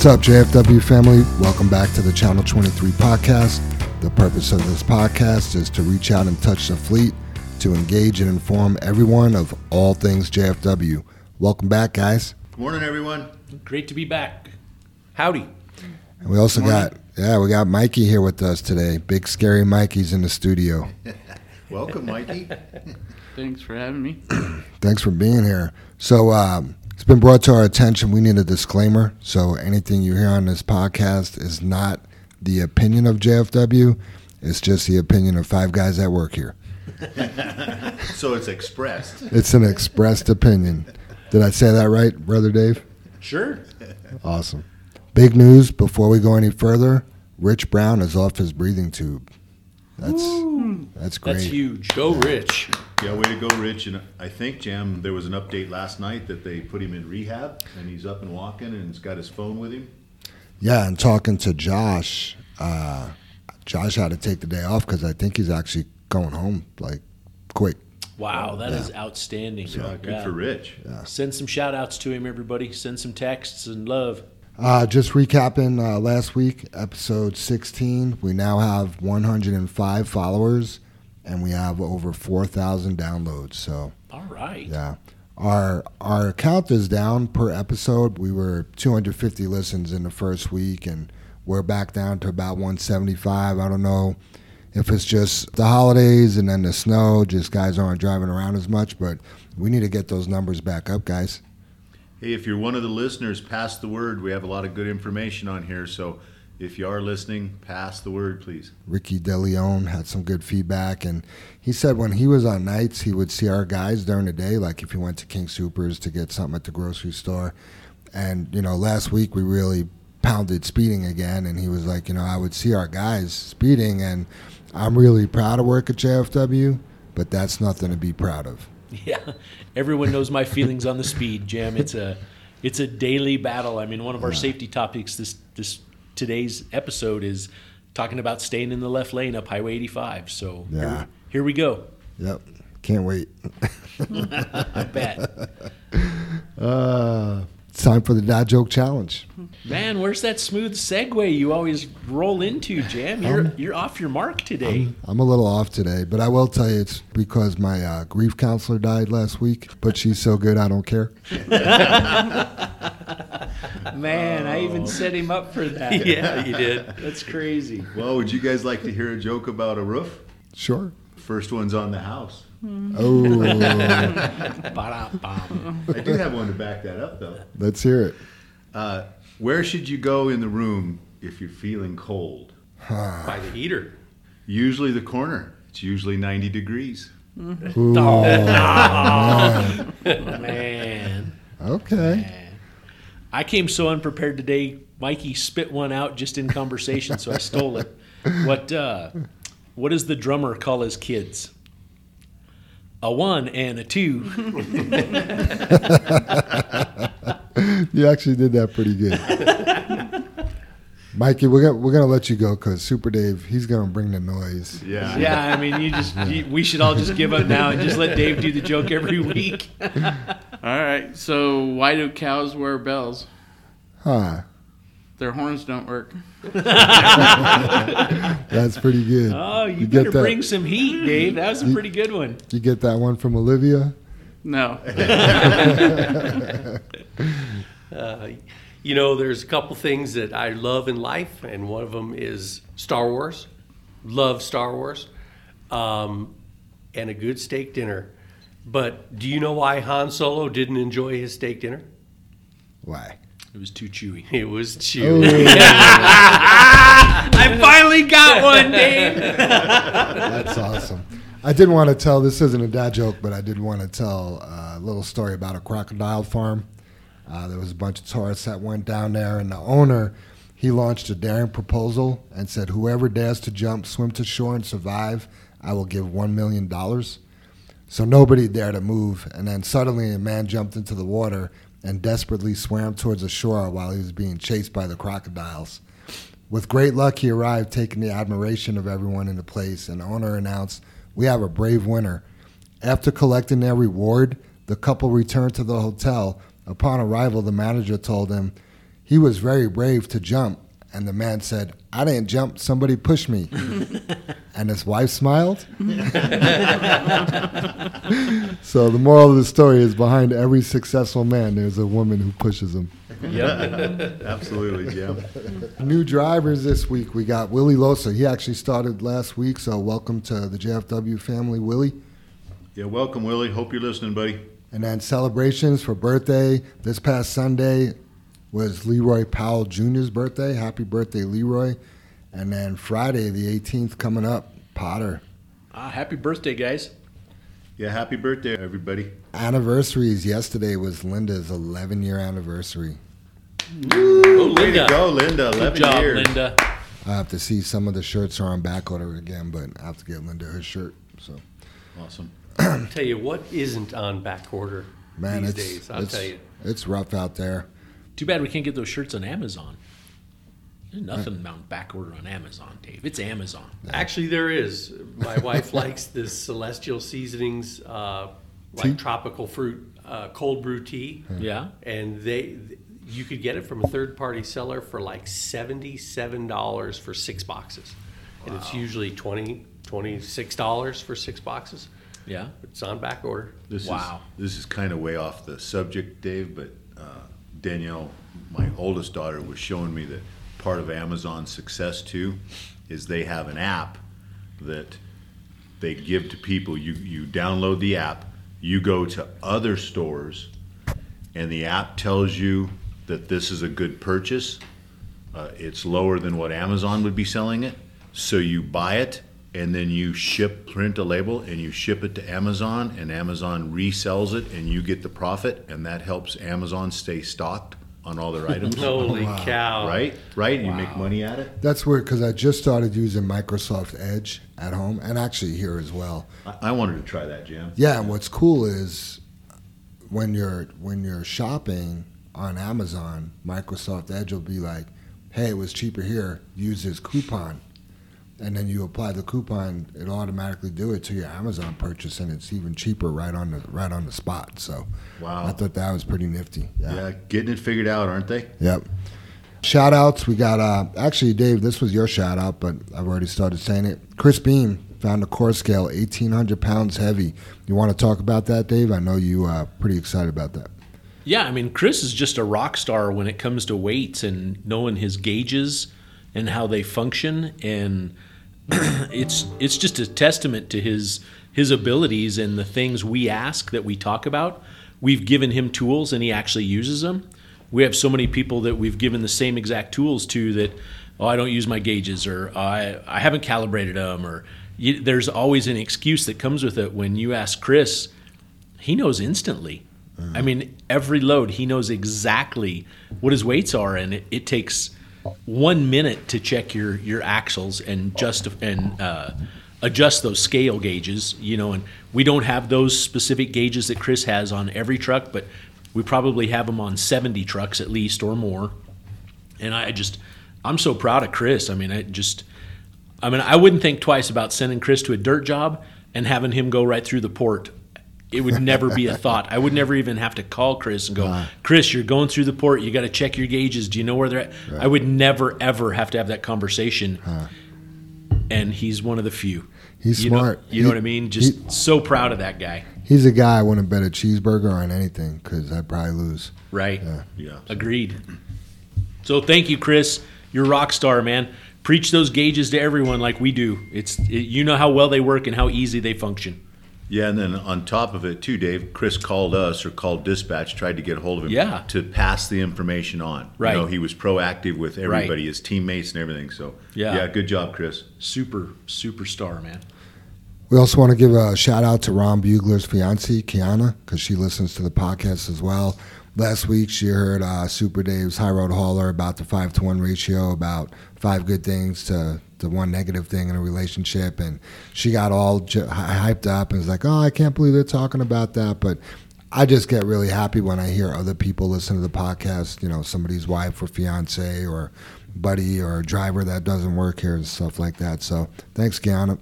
What's up, JFW family? Welcome back to the Channel 23 podcast. The purpose of this podcast is to reach out and touch the fleet to engage and inform everyone of all things JFW. Welcome back, guys. Good morning, everyone. Great to be back. Howdy. And we also got, yeah, we got Mikey here with us today. Big scary Mikey's in the studio. Welcome, Mikey. Thanks for having me. Thanks for being here. So, um, it's been brought to our attention. We need a disclaimer. So, anything you hear on this podcast is not the opinion of JFW. It's just the opinion of five guys that work here. so it's expressed. It's an expressed opinion. Did I say that right, Brother Dave? Sure. Awesome. Big news before we go any further Rich Brown is off his breathing tube. That's that's great. That's huge. Go Rich. Yeah, way to go, Rich. And I think, Jam, there was an update last night that they put him in rehab and he's up and walking and he's got his phone with him. Yeah, and talking to Josh, uh, Josh had to take the day off because I think he's actually going home like quick. Wow, that is outstanding. Yeah, good for Rich. Send some shout outs to him, everybody. Send some texts and love. Uh, just recapping uh, last week, episode 16, we now have 105 followers and we have over 4,000 downloads. So, All right. yeah. Our our count is down per episode. We were 250 listens in the first week and we're back down to about 175. I don't know if it's just the holidays and then the snow, just guys aren't driving around as much, but we need to get those numbers back up, guys. Hey, if you're one of the listeners, pass the word. We have a lot of good information on here. So if you are listening, pass the word, please. Ricky DeLeon had some good feedback, and he said when he was on nights, he would see our guys during the day, like if he went to King Supers to get something at the grocery store. And you know, last week we really pounded speeding again, and he was like, you know, I would see our guys speeding, and I'm really proud of work at JFW, but that's nothing to be proud of. Yeah. Everyone knows my feelings on the speed jam. It's a it's a daily battle. I mean, one of our safety topics this this today's episode is talking about staying in the left lane up Highway 85. So here, Yeah. we, here we go. Yep, can't wait. I bet. Uh, it's time for the dad joke challenge. Man, where's that smooth segue you always roll into, Jam? You're Um, you're off your mark today. I'm a little off today, but I will tell you it's because my uh, grief counselor died last week. But she's so good, I don't care. Man, I even set him up for that. Yeah, you did. That's crazy. Well, would you guys like to hear a joke about a roof? Sure. First one's on the house. Oh, I do have one to back that up, though. let's hear it. Uh, where should you go in the room if you're feeling cold? By the heater. Usually the corner. It's usually 90 degrees. Ooh, Man. okay. I came so unprepared today. Mikey spit one out just in conversation, so I stole it. What uh, what does the drummer call his kids? A one and a two. You actually did that pretty good. Mikey, we're gonna we're gonna let you go because Super Dave he's gonna bring the noise. Yeah. Yeah, I mean, you just you, we should all just give up now and just let Dave do the joke every week. All right. So why do cows wear bells? Huh? Their horns don't work. That's pretty good. Oh, you, You get better that? bring some heat, Dave. That was a pretty good one. You get that one from Olivia? No. Uh, you know, there's a couple things that I love in life, and one of them is Star Wars. Love Star Wars, um, and a good steak dinner. But do you know why Han Solo didn't enjoy his steak dinner? Why? It was too chewy. It was Oh, chewy. I finally got one, Dave. that's awesome. I did want to tell this isn't a dad joke, but I did want to tell a little story about a crocodile farm. Uh, there was a bunch of tourists that went down there, and the owner he launched a daring proposal and said, "Whoever dares to jump, swim to shore, and survive, I will give one million dollars." So nobody dared to move, and then suddenly a man jumped into the water and desperately swam towards the shore while he was being chased by the crocodiles. With great luck, he arrived, taking the admiration of everyone in the place, and the owner announced, We have a brave winner. After collecting their reward, the couple returned to the hotel. Upon arrival, the manager told him he was very brave to jump. And the man said, I didn't jump, somebody pushed me. and his wife smiled. so the moral of the story is behind every successful man, there's a woman who pushes him. Yep. Absolutely, Jim. New drivers this week. We got Willie Losa. He actually started last week, so welcome to the JFW family, Willie. Yeah, welcome, Willie. Hope you're listening, buddy. And then celebrations for birthday. This past Sunday was Leroy Powell Jr.'s birthday. Happy birthday, Leroy. And then Friday, the 18th, coming up, Potter. Ah, happy birthday, guys. Yeah, happy birthday, everybody. Anniversaries. Yesterday was Linda's 11 year anniversary. Oh, Way Linda. to go, Linda. Good 11 job, years. Linda. I have to see some of the shirts are on back order again, but I have to get Linda her shirt. So, Awesome. I'll tell you what isn't on back order man, these it's, days. I'll it's, tell you. it's rough out there. Too bad we can't get those shirts on Amazon. There's nothing on back order on Amazon, Dave. It's Amazon. Actually, there is. My wife likes this Celestial Seasonings, uh, like tropical fruit uh, cold brew tea, Yeah. and they you could get it from a third party seller for like seventy seven dollars for six boxes, and it's usually 20 26 dollars for six boxes. Yeah. It's on back order. This Wow. Is, this is kind of way off the subject, Dave, but uh, Danielle, my oldest daughter, was showing me that part of Amazon's success too is they have an app that they give to people. You you download the app, you go to other stores, and the app tells you that this is a good purchase. Uh, it's lower than what Amazon would be selling it, so you buy it and then you ship, print a label, and you ship it to Amazon, and Amazon resells it, and you get the profit, and that helps Amazon stay stocked on all their items. Holy cow! Right, right. You make money at it. That's weird because I just started using Microsoft Edge at home and actually here as well. I, I wanted to try that, Jim. Yeah, and what's cool is when you're when you're shopping on Amazon, Microsoft Edge will be like, "Hey, it was cheaper here. Use this coupon," and then you apply the coupon. It'll automatically do it to your Amazon purchase, and it's even cheaper right on the right on the spot. So Wow. I thought that was pretty nifty. Yeah, getting it figured out, aren't they? Yep. Shout outs. We got, uh, actually, Dave, this was your shout out, but I've already started saying it. Chris Beam found a core scale, 1,800 pounds heavy. You want to talk about that, Dave? I know you uh, pretty excited about that. Yeah, I mean, Chris is just a rock star when it comes to weights and knowing his gauges and how they function, and it's it's just a testament to his his abilities and the things we ask that we talk about. We've given him tools, and he actually uses them. We have so many people that we've given the same exact tools to that. Oh, I don't use my gauges, or oh, I I haven't calibrated them, or you, there's always an excuse that comes with it. When you ask Chris, he knows instantly. Mm-hmm. I mean, every load, he knows exactly what his weights are, and it, it takes one minute to check your your axles and just and uh, adjust those scale gauges. You know, and we don't have those specific gauges that Chris has on every truck, but we probably have them on seventy trucks at least or more. And I just, I'm so proud of Chris. I mean, I just, I mean, I wouldn't think twice about sending Chris to a dirt job and having him go right through the port. It would never be a thought. I would never even have to call Chris and go, Chris, you're going through the port. You got to check your gauges. Do you know where they're at? I would never, ever have to have that conversation. And he's one of the few. He's you know- smart. you know what I mean? Just he- so proud of that guy. He's a guy I wouldn't bet a cheeseburger on anything because I'd probably lose. Right. Yeah. Agreed. So thank you, Chris. You're a rock star, man. Preach those gauges to everyone like we do. It's it, you know how well they work and how easy they function. Yeah, and then on top of it too, Dave, Chris called us or called dispatch, tried to get a hold of him Yeah. to pass the information on. Right. You know, he was proactive with everybody, Right. his teammates and everything. So Yeah. yeah, good job, Chris. Super superstar, man. We also want to give a shout out to Ron Bugler's fiance, Kiana, because she listens to the podcast as well. Last week, she heard uh, Super Dave's High Road Hauler about the five to one ratio, about five good things to the one negative thing in a relationship, and she got all hyped up and was like, "Oh, I can't believe they're talking about that." But I just get really happy when I hear other people listen to the podcast. You know, somebody's wife or fiance or buddy or driver that doesn't work here and stuff like that. So thanks, Kiana.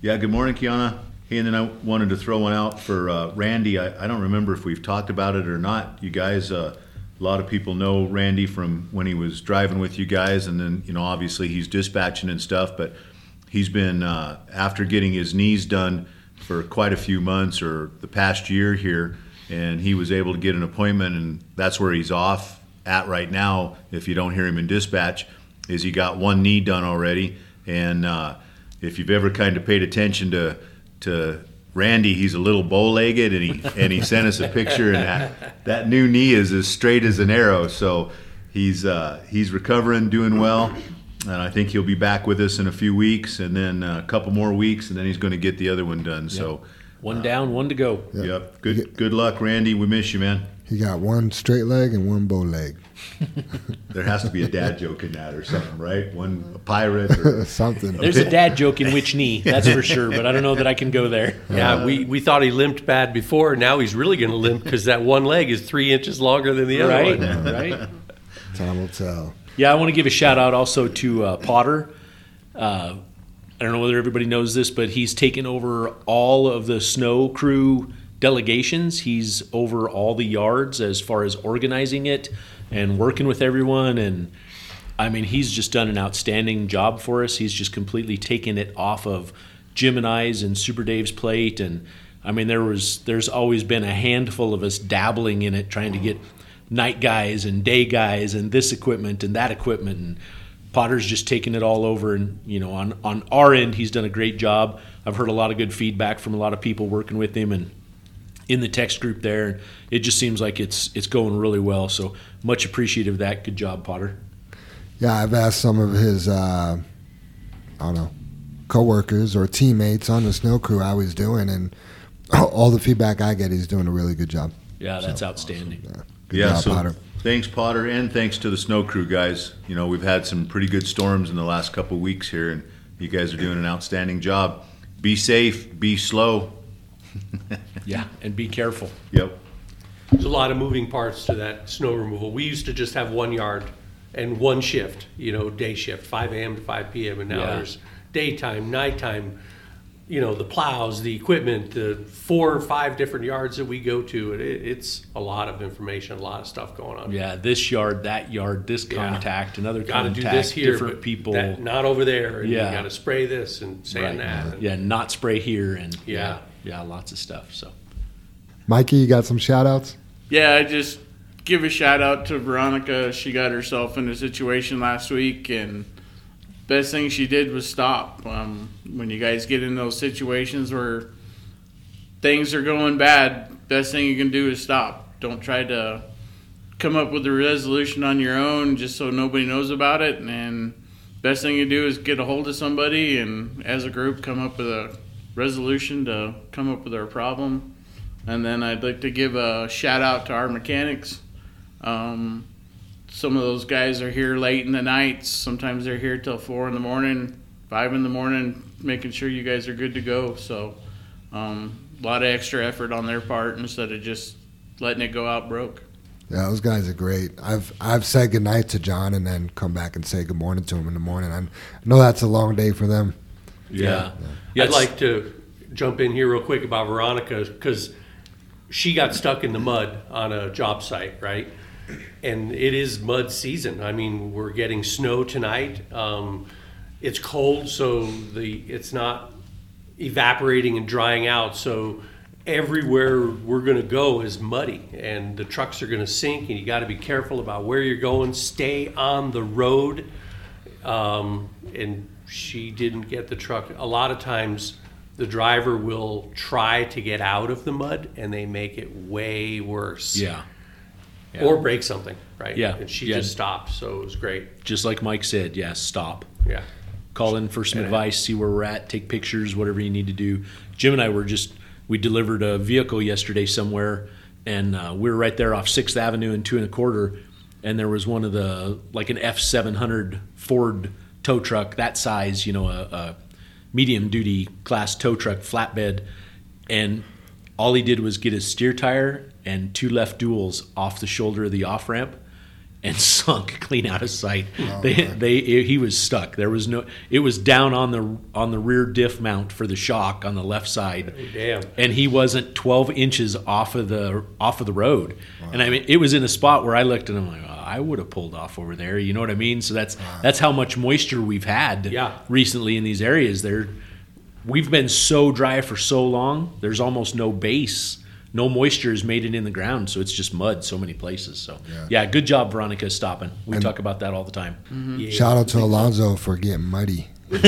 Yeah, good morning, Kiana. Hey, and then I wanted to throw one out for uh, Randy. I, I don't remember if we've talked about it or not. You guys, uh, a lot of people know Randy from when he was driving with you guys, and then you know obviously he's dispatching and stuff. But he's been uh, after getting his knees done for quite a few months or the past year here, and he was able to get an appointment, and that's where he's off at right now. If you don't hear him in dispatch, is he got one knee done already, and uh, if you've ever kind of paid attention to to Randy, he's a little bow-legged, and he and he sent us a picture, and that that new knee is as straight as an arrow. So he's uh, he's recovering, doing well, and I think he'll be back with us in a few weeks, and then uh, a couple more weeks, and then he's going to get the other one done. So, One down, one to go. yep, good good luck, Randy. We miss you, man. He got one straight leg and one bow leg. There has to be a dad joke in that or something, right? One a pirate. Or, Something. There's a dad joke in which knee, that's for sure, but I don't know that I can go there. Yeah, we, we thought he limped bad before. Now he's really going to limp because that one leg is three inches longer than the other Right? one. Right? Time will tell. Yeah, I want to give a shout out also to uh, Potter. Uh, I don't know whether everybody knows this, but he's taken over all of the snow crew delegations. He's over all the yards as far as organizing it and working with everyone. And I mean, he's just done an outstanding job for us. He's just completely taken it off of Jim and I's and Super Dave's plate. And I mean, there was there's always been a handful of us dabbling in it, trying to get night guys and day guys and this equipment and that equipment and Potter's just taken it all over and you know on on our end he's done a great job. I've heard a lot of good feedback from a lot of people working with him and in the text group there. It just seems like it's it's going really well. So much appreciative of that. Good job, Potter. Yeah, I've asked some of his, uh, I don't know, coworkers or teammates on the snow crew how he's doing, and all the feedback I get, he's doing a really good job. Yeah, that's outstanding. Good yeah, job, so Potter. thanks, Potter, and thanks to the snow crew guys. You know, we've had some pretty good storms in the last couple of weeks here, and you guys are doing an outstanding job. Be safe, be slow. Yeah, and be careful. Yep. There's a lot of moving parts to that snow removal. We used to just have one yard and one shift, you know, day shift, 5 a.m. to 5 p.m. And now Yeah. there's daytime, nighttime, you know, the plows, the equipment, the four or five different yards that we go to. It, it's a lot of information, a lot of stuff going on. Yeah, this yard, that yard, this Yeah. contact, another Got to contact, do this here, different but people. that- not over there. And Yeah. you got to spray this and saying Right. that. And Yeah, not spray here and yeah, Yeah. yeah, lots of stuff. So Mikey, you got some shout outs? Yeah, I just give a shout out to Veronica. She got herself in a situation last week, and best thing she did was stop. Um, when you guys get in those situations where things are going bad, best thing you can do is stop. Don't try to come up with a resolution on your own just so nobody knows about it. And best thing you do is get a hold of somebody and, as a group, come up with a resolution to come up with our problem. And then I'd like to give a shout out to our mechanics. Um, some of those guys are here late in the nights. Sometimes they're here till four in the morning, five in the morning, making sure you guys are good to go. So, um, a lot of extra effort on their part instead of just letting it go out broke. Yeah, those guys are great. I've I've said goodnight to John and then come back and say good morning to him in the morning. I know that's a long day for them. Yeah, yeah. I'd like to jump in here real quick about Veronica because she got stuck in the mud on a job site, right? And it is mud season. I mean, we're getting snow tonight. Um, it's cold, so the it's not evaporating and drying out. So everywhere we're going to go is muddy, and the trucks are going to sink. And you got to be careful about where you're going. Stay on the road um, and she didn't get the truck. A lot of times, the driver will try to get out of the mud, and they make it way worse. yeah, Yeah. Or break something, right? Yeah, And she yeah. just stopped, so it was great. just like Mike said. Yeah, stop. Yeah. call in for some Yeah. advice, see where we're at, take pictures, whatever you need to do. Jim and I were just we delivered a vehicle yesterday somewhere, and uh, we were right there off Sixth Avenue and two and a quarter, and there was one of the like an F seven hundred Ford tow truck that size, you know, a, a medium duty class tow truck flatbed, and all he did was get his steer tire and two left duals off the shoulder of the off ramp and sunk clean out of sight. Oh, they, they, he was stuck. There was no. It was down on the on the rear diff mount for the shock on the left side, oh, Damn. and he wasn't 12 inches off of the off of the road. And I mean, it was in a spot where I looked and I'm like, oh, I would have pulled off over there. You know what I mean? So that's uh-huh. that's how much moisture we've had Yeah. recently in these areas. There, we've been so dry for so long. There's almost no base. No moisture is made it in the ground, so it's just mud so many places. So, yeah, good job, Veronica, stopping. We talk about that all the time. Yeah. Shout out to Alonzo for getting muddy.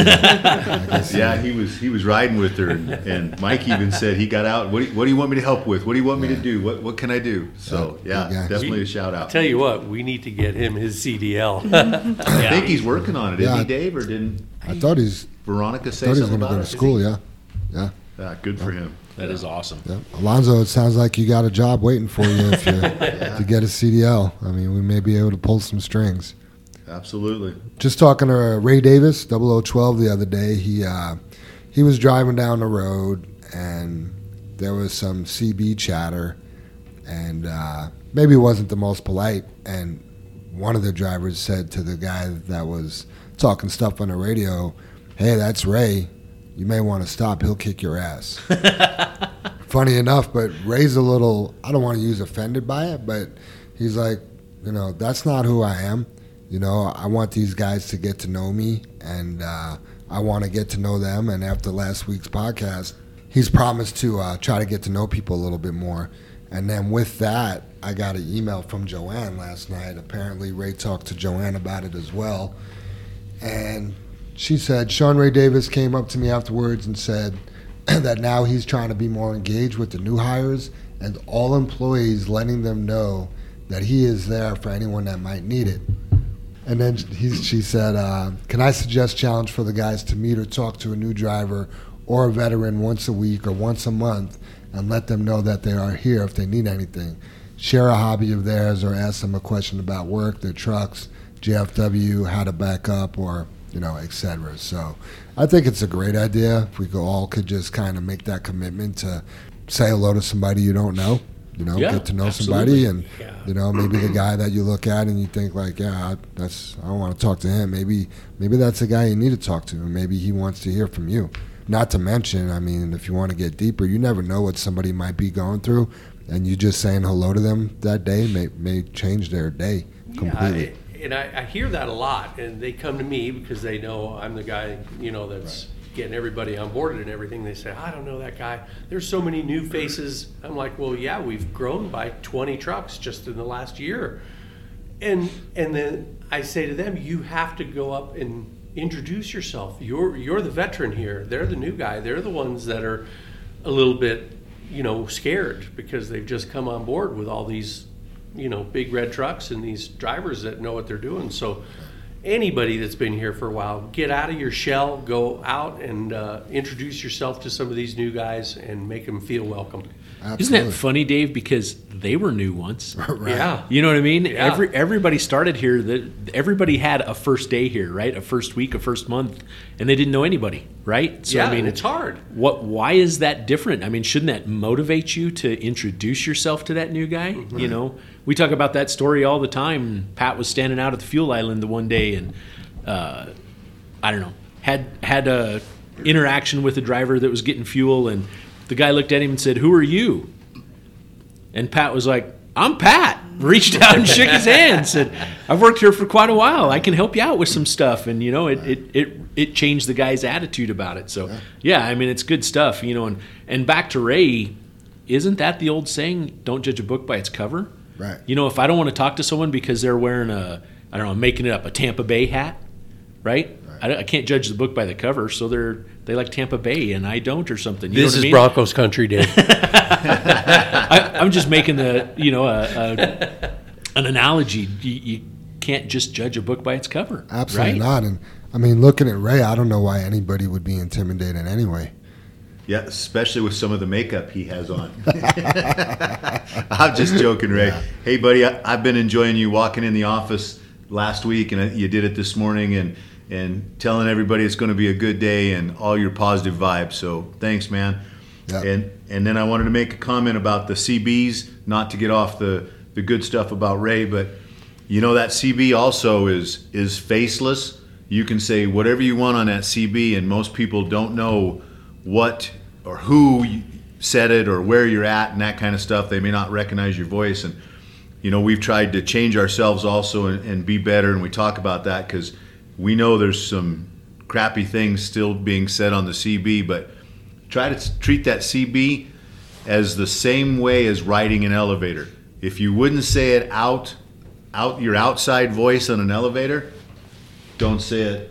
Yeah, he was he was riding with her, and, and Mike even said he got out. What do, you, what do you want me to help with? What do you want me to do? What what can I do? So Yeah, yeah, good guy. definitely a shout out. Tell you what, we need to get him his CDL. I think he's working on it, isn't he, Dave? Or didn't I thought he's Veronica say thought he was something going to go to it? school. Yeah, yeah, Yeah, good for him. That is awesome. yeah. Alonzo, it sounds like you got a job waiting for you if you to get a CDL. I mean, we may be able to pull some strings. Absolutely. just talking to Ray Davis, 0012, the other day. He uh, he was driving down the road and there was some CB chatter, and uh, maybe it wasn't the most polite. And one of the drivers said to the guy that was talking stuff on the radio, "Hey, that's Ray. You may want to stop. He'll kick your ass." Funny enough, but Ray's a little. I don't want to use offended by it, but he's like, you know, that's not who I am. You know, I want these guys to get to know me, and uh, I want to get to know them. And after last week's podcast, he's promised to uh, try to get to know people a little bit more. And then with that, I got an email from Joanne last night. Apparently, Ray talked to Joanne about it as well. And she said, Sean Ray Davis came up to me afterwards and said that now he's trying to be more engaged with the new hires and all employees, letting them know that he is there for anyone that might need it. And then he, she said, uh, Can I suggest challenge for the guys to meet or talk to a new driver or a veteran once a week or once a month and let them know that they are here if they need anything? Share a hobby of theirs or ask them a question about work, their trucks, JFW, how to back up, or, you know, etc." So I think it's a great idea. If we all could just kind of make that commitment to say hello to somebody you don't know, you know, Yeah, get to know absolutely. somebody and Yeah. you know maybe the guy that you look at and you think like yeah I- that's i don't want to talk to him maybe maybe that's the guy you need to talk to and maybe he wants to hear from you not to mention i mean if you want to get deeper you never know what somebody might be going through and you just saying hello to them that day may, may change their day completely Yeah, I- and I, I hear that a lot, and they come to me because they know I'm the guy, you know, that's getting everybody on board and everything. They say, I don't know that guy. There's so many new faces. I'm like, well, yeah, we've grown by 20 trucks just in the last year. And and then I say to them, you have to go up and introduce yourself. You're you're the veteran here. They're the new guy. They're the ones that are a little bit, you know, scared because they've just come on board with all these, you know, big red trucks and these drivers that know what they're doing. So anybody that's been here for a while, get out of your shell, go out and uh, introduce yourself to some of these new guys and make them feel welcome. Isn't that funny, Dave? Because they were new once. Right. Yeah. You know what I mean? Yeah. Every everybody started here. That everybody had a first day here, right? A first week, a first month, and they didn't know anybody, right? So yeah, I mean, it's hard. What? Why is that different? I mean, shouldn't that motivate you to introduce yourself to that new guy? You know, we talk about that story all the time. Pat was standing out at the fuel island the one day, and uh, I don't know, had had a interaction with a driver that was getting fuel, and the guy looked at him and said, "Who are you?" And Pat was like, I'm Pat. Reached out and shook his hand. Said, I've worked here for quite a while. I can help you out with some stuff. And you know, it it, it, it changed the guy's attitude about it. So yeah, I mean it's good stuff, you know, and, and back to Ray, isn't that the old saying, don't judge a book by its cover? Right. You know, if I don't want to talk to someone because they're wearing a I don't know, I'm making it up, a Tampa Bay hat, right? I, I can't judge the book by the cover, so they're they like Tampa Bay and I don't or something. You This know what is I mean? Broncos country, Dave. I, I'm just making the you know a, a, an analogy. You, you can't just judge a book by its cover. absolutely right? not and i mean looking at ray i don't know why anybody would be intimidated anyway Yeah, especially with some of the makeup he has on. I'm just joking, Ray. Hey, buddy, I, I've been enjoying you walking in the office last week, and you did it this morning, and and telling everybody it's going to be a good day and all your positive vibes. So thanks, man. Yeah. And and then I wanted to make a comment about the CBs, not to get off the the good stuff about Ray, but You know that CB also is is faceless. You can say whatever you want on that CB, and most people don't know what or who said it or where you're at and that kind of stuff. They may not recognize your voice, and you know we've tried to change ourselves also and, and be better, and we talk about that because we know there's some crappy things still being said on the CB, but try to treat that CB as the same way as riding an elevator. If you wouldn't say it out, out your outside voice on an elevator, don't say it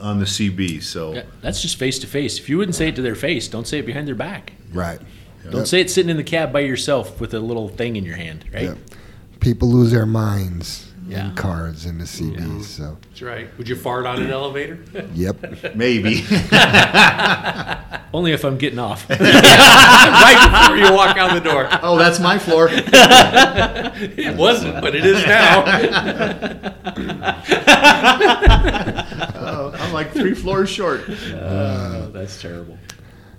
on the CB. So Yeah, that's just face to face. If you wouldn't say it to their face, don't say it behind their back. Right. Don't say it sitting in the cab by yourself with a little thing in your hand, right? Yep. People lose their minds Yeah. in cars in the CBs. So, That's right. Would you fart on an elevator? yep. maybe. Only if I'm getting off. right before you walk out the door. oh, that's my floor. It wasn't, but it is now. Oh, I'm like three floors short. oh, that's terrible.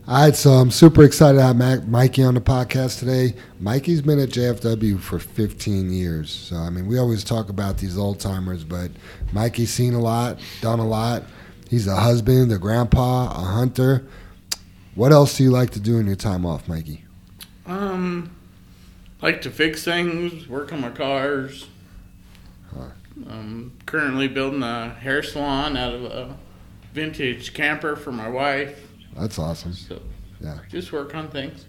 All right, so I'm super excited to have Mac, Mikey on the podcast today. Mikey's been at JFW for 15 years. So, I mean, we always talk about these old timers, but Mikey's seen a lot, done a lot. He's a husband, a grandpa, a hunter. What else do you like to do in your time off, Mikey? Um, like to fix things, work on my cars. I'm currently building a hair salon out of a vintage camper for my wife. That's awesome. So Yeah. just work on things.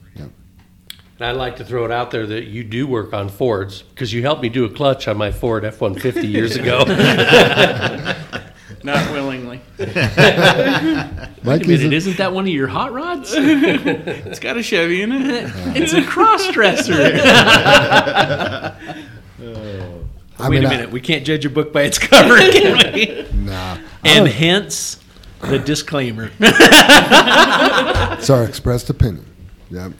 And I'd like to throw it out there that you do work on Fords because you helped me do a clutch on my Ford F 150 years ago. Not willingly. Wait a minute, a- isn't that one of your hot rods? It's got a Chevy in it. it's a cross dresser. I Wait mean, a I- minute, we can't judge a book by its cover, can we? Nah. And hence the disclaimer. It's our expressed opinion. Yep.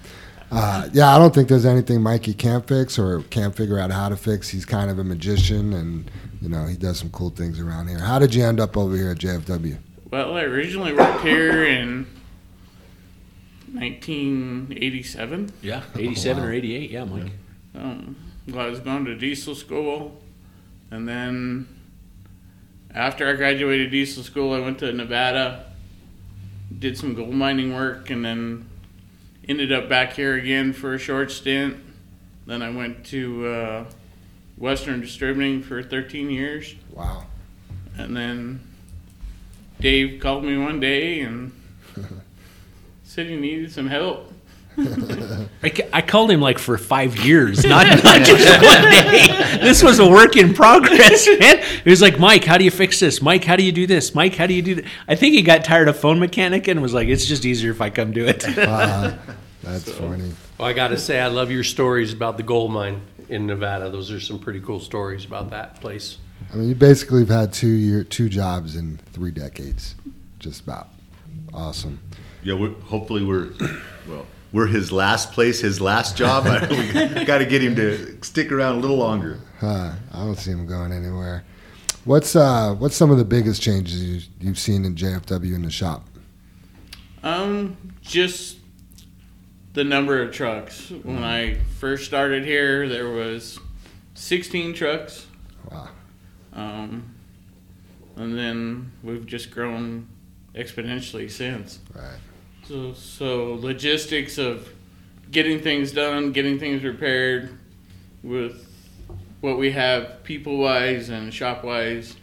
Uh, yeah, I don't think there's anything Mikey can't fix or can't figure out how to fix. He's kind of a magician, and you know he does some cool things around here. How did you end up over here at JFW? Well, I originally worked here in 1987. Yeah, 87 or 88, yeah, Mike. Um, well, I was going to diesel school, and then after I graduated diesel school, I went to Nevada, did some gold mining work, and then ended up back here again for a short stint. Then I went to uh, Western Distributing for 13 years, Wow. and then Dave called me one day and said he needed some help. I, I called him like for five years, not, not just one day. This was a work in progress, man. He was like, Mike, how do you fix this? Mike, how do you do this? Mike, how do you do that? I think he got tired of phone mechanic and was like, it's just easier if I come do it. Uh, that's funny. well, I got to say, I love your stories about the gold mine in Nevada. Those are some pretty cool stories about that place. I mean, you basically have had two year two jobs in three decades, just about. Awesome. Yeah, we're, hopefully we're well. We're his last place, his last job. we got to get him to stick around a little longer. Uh, I don't see him going anywhere. What's uh, what's some of the biggest changes you, you've seen in JFW in the shop? Um, just the number of trucks. When I first started here, there was 16 trucks. Wow. Um, and then we've just grown exponentially since. Right. So, so logistics of getting things done, getting things repaired, with what we have people wise and shop wise,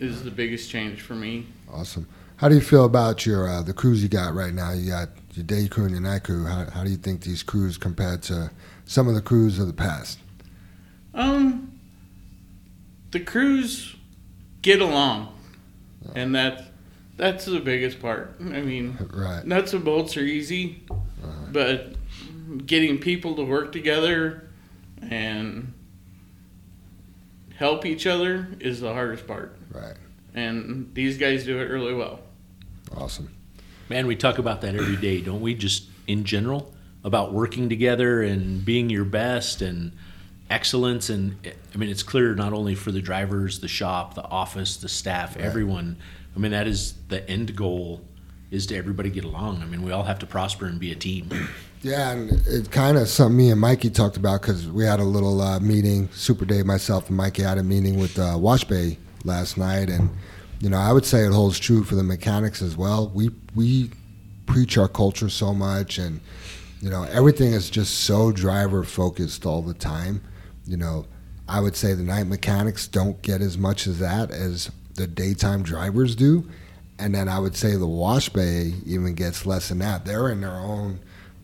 is the biggest change for me. Awesome. How do you feel about your uh, the crews you got right now? You got your day crew and your night crew. How, how do you think these crews compared to some of the crews of the past? Um, the crews get along, and that that's the biggest part. I mean, Right. nuts and bolts are easy, but getting people to work together and help each other is the hardest part. Right. And these guys do it really well. Awesome. Man, we talk about that every day, don't we? Just in general, about working together and being your best and excellence. And I mean, it's clear not only for the drivers, the shop, the office, the staff, everyone. I mean, that is the end goal is to everybody get along. I mean, we all have to prosper and be a team. Yeah, and it kind of something me and Mikey talked about because we had a little uh, meeting. Super Dave, myself, and Mikey had a meeting with uh, Wash Bay last night, and you know I would say it holds true for the mechanics as well. We we preach our culture so much, and you know everything is just so driver focused all the time. You know, I would say the night mechanics don't get as much as that as the daytime drivers do, and then I would say the Wash Bay even gets less than that. They're in their own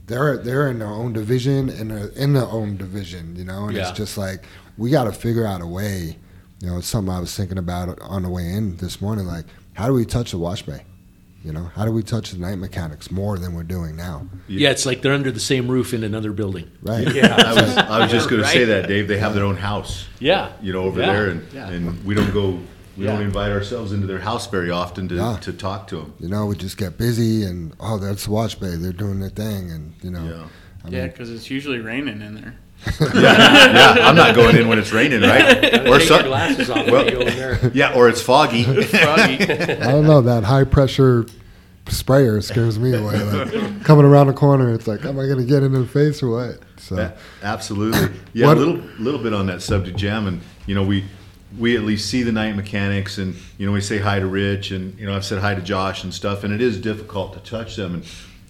they're they're in their own division and they're in their own division, you know. And Yeah. it's just like we got to figure out a way. You know, it's something I was thinking about on the way in this morning. Like, how do we touch the wash bay? You know, how do we touch the night mechanics more than we're doing now? Yeah, it's like they're under the same roof in another building. Right? Yeah. I was, I was just going to say that, Dave. They have their own house, Yeah, you know, over Yeah. there, and, Yeah. and we don't go, we don't invite ourselves into their house very often to, Yeah. to talk to them. You know, we just get busy and oh, that's the wash bay. They're doing their thing, and you know, Yeah. I Yeah, mean, because it's usually raining in there. yeah, yeah, I'm not going in when it's raining, right? Or Take your glasses off Well- when you go in there. yeah, or it's foggy. Froggy. I don't know that high pressure sprayer scares me away. Like coming around the corner, it's like, am I going to get into the face or what? So A- Absolutely. Yeah, What- a little little bit on that subject, Jam, and you know we we at least see the night mechanics, and you know we say hi to Rich, and you know I've said hi to Josh and stuff, and it is difficult to touch them. And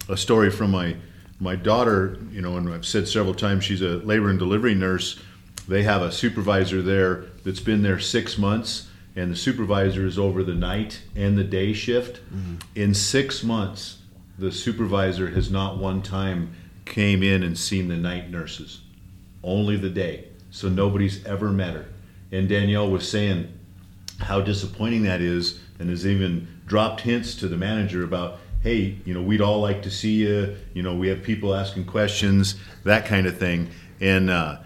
a story from my my daughter, you know, and I've said several times, she's a labor and delivery nurse. They have a supervisor there that's been there six months, and the supervisor is over the night and the day shift. Mm-hmm. In six months, the supervisor has not one time came in and seen the night nurses only the day. So nobody's ever met her. And Danielle was saying how disappointing that is, and has even dropped hints to the manager about, hey, you know, we'd all like to see you. You know, we have people asking questions, that kind of thing. And uh,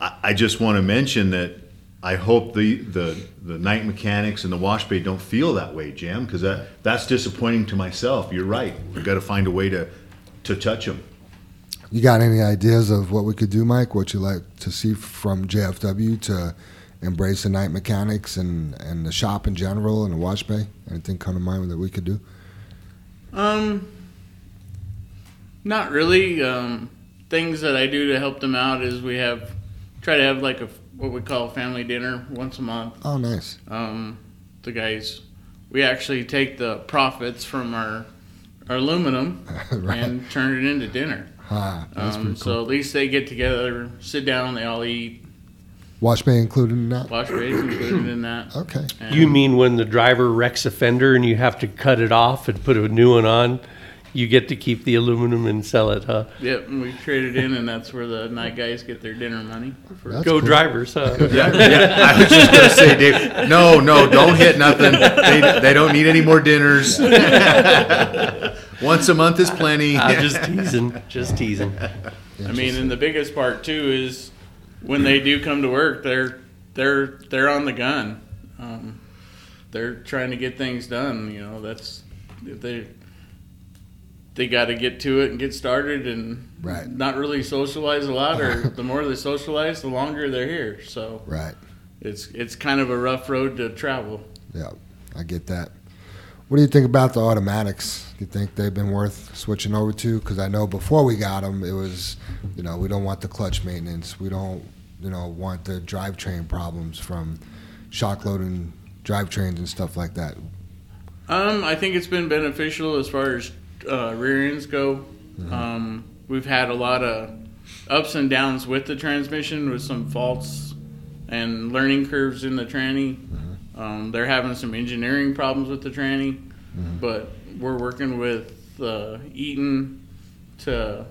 I, I just want to mention that I hope the, the the night mechanics and the wash bay don't feel that way, Jam, because that that's disappointing to myself. You're right. We've got to find a way to to touch them. You got any ideas of what we could do, Mike? What you like to see from JFW to embrace the night mechanics and, and the shop in general and the wash bay? Anything come to mind that we could do? Um, not really. Um, things that I do to help them out is we have try to have like a what we call a family dinner once a month. Oh, nice. Um, the guys, we actually take the profits from our our aluminum Right. and turn it into dinner. Ah, that's Um, pretty So at least they get together, sit down, they all eat. Wash bay included in that? Wash bays included in that. Okay. And You mean when the driver wrecks a fender and you have to cut it off and put a new one on? You get to keep the aluminum and sell it, huh? Yep, and we trade it in, and that's where the night guys get their dinner money. For, That's Go cool. drivers, huh? Yeah, yeah. I was just gonna say, Dave. No, no, don't hit nothing. They, they don't need any more dinners. Once a month is plenty. I'm just teasing, just teasing. I mean, and the biggest part too is when they do come to work, they're they're they're on the gun. Um, they're trying to get things done. You know, that's they they got to get to it and get started and Right. not really socialize a lot. Or the more they socialize, the longer they're here. So Right. it's it's kind of a rough road to travel. Yeah, I get that. What do you think about the automatics? Do you think they've been worth switching over to? Because I know before we got them, it was, you know, we don't want the clutch maintenance. We don't, you know, want the drivetrain problems from shock loading drivetrains and stuff like that. Um, I think it's been beneficial as far as uh, rear ends go. Um, we've had a lot of ups and downs with the transmission, with some faults and learning curves in the tranny. Um, they're having some engineering problems with the tranny, but we're working with uh, Eaton to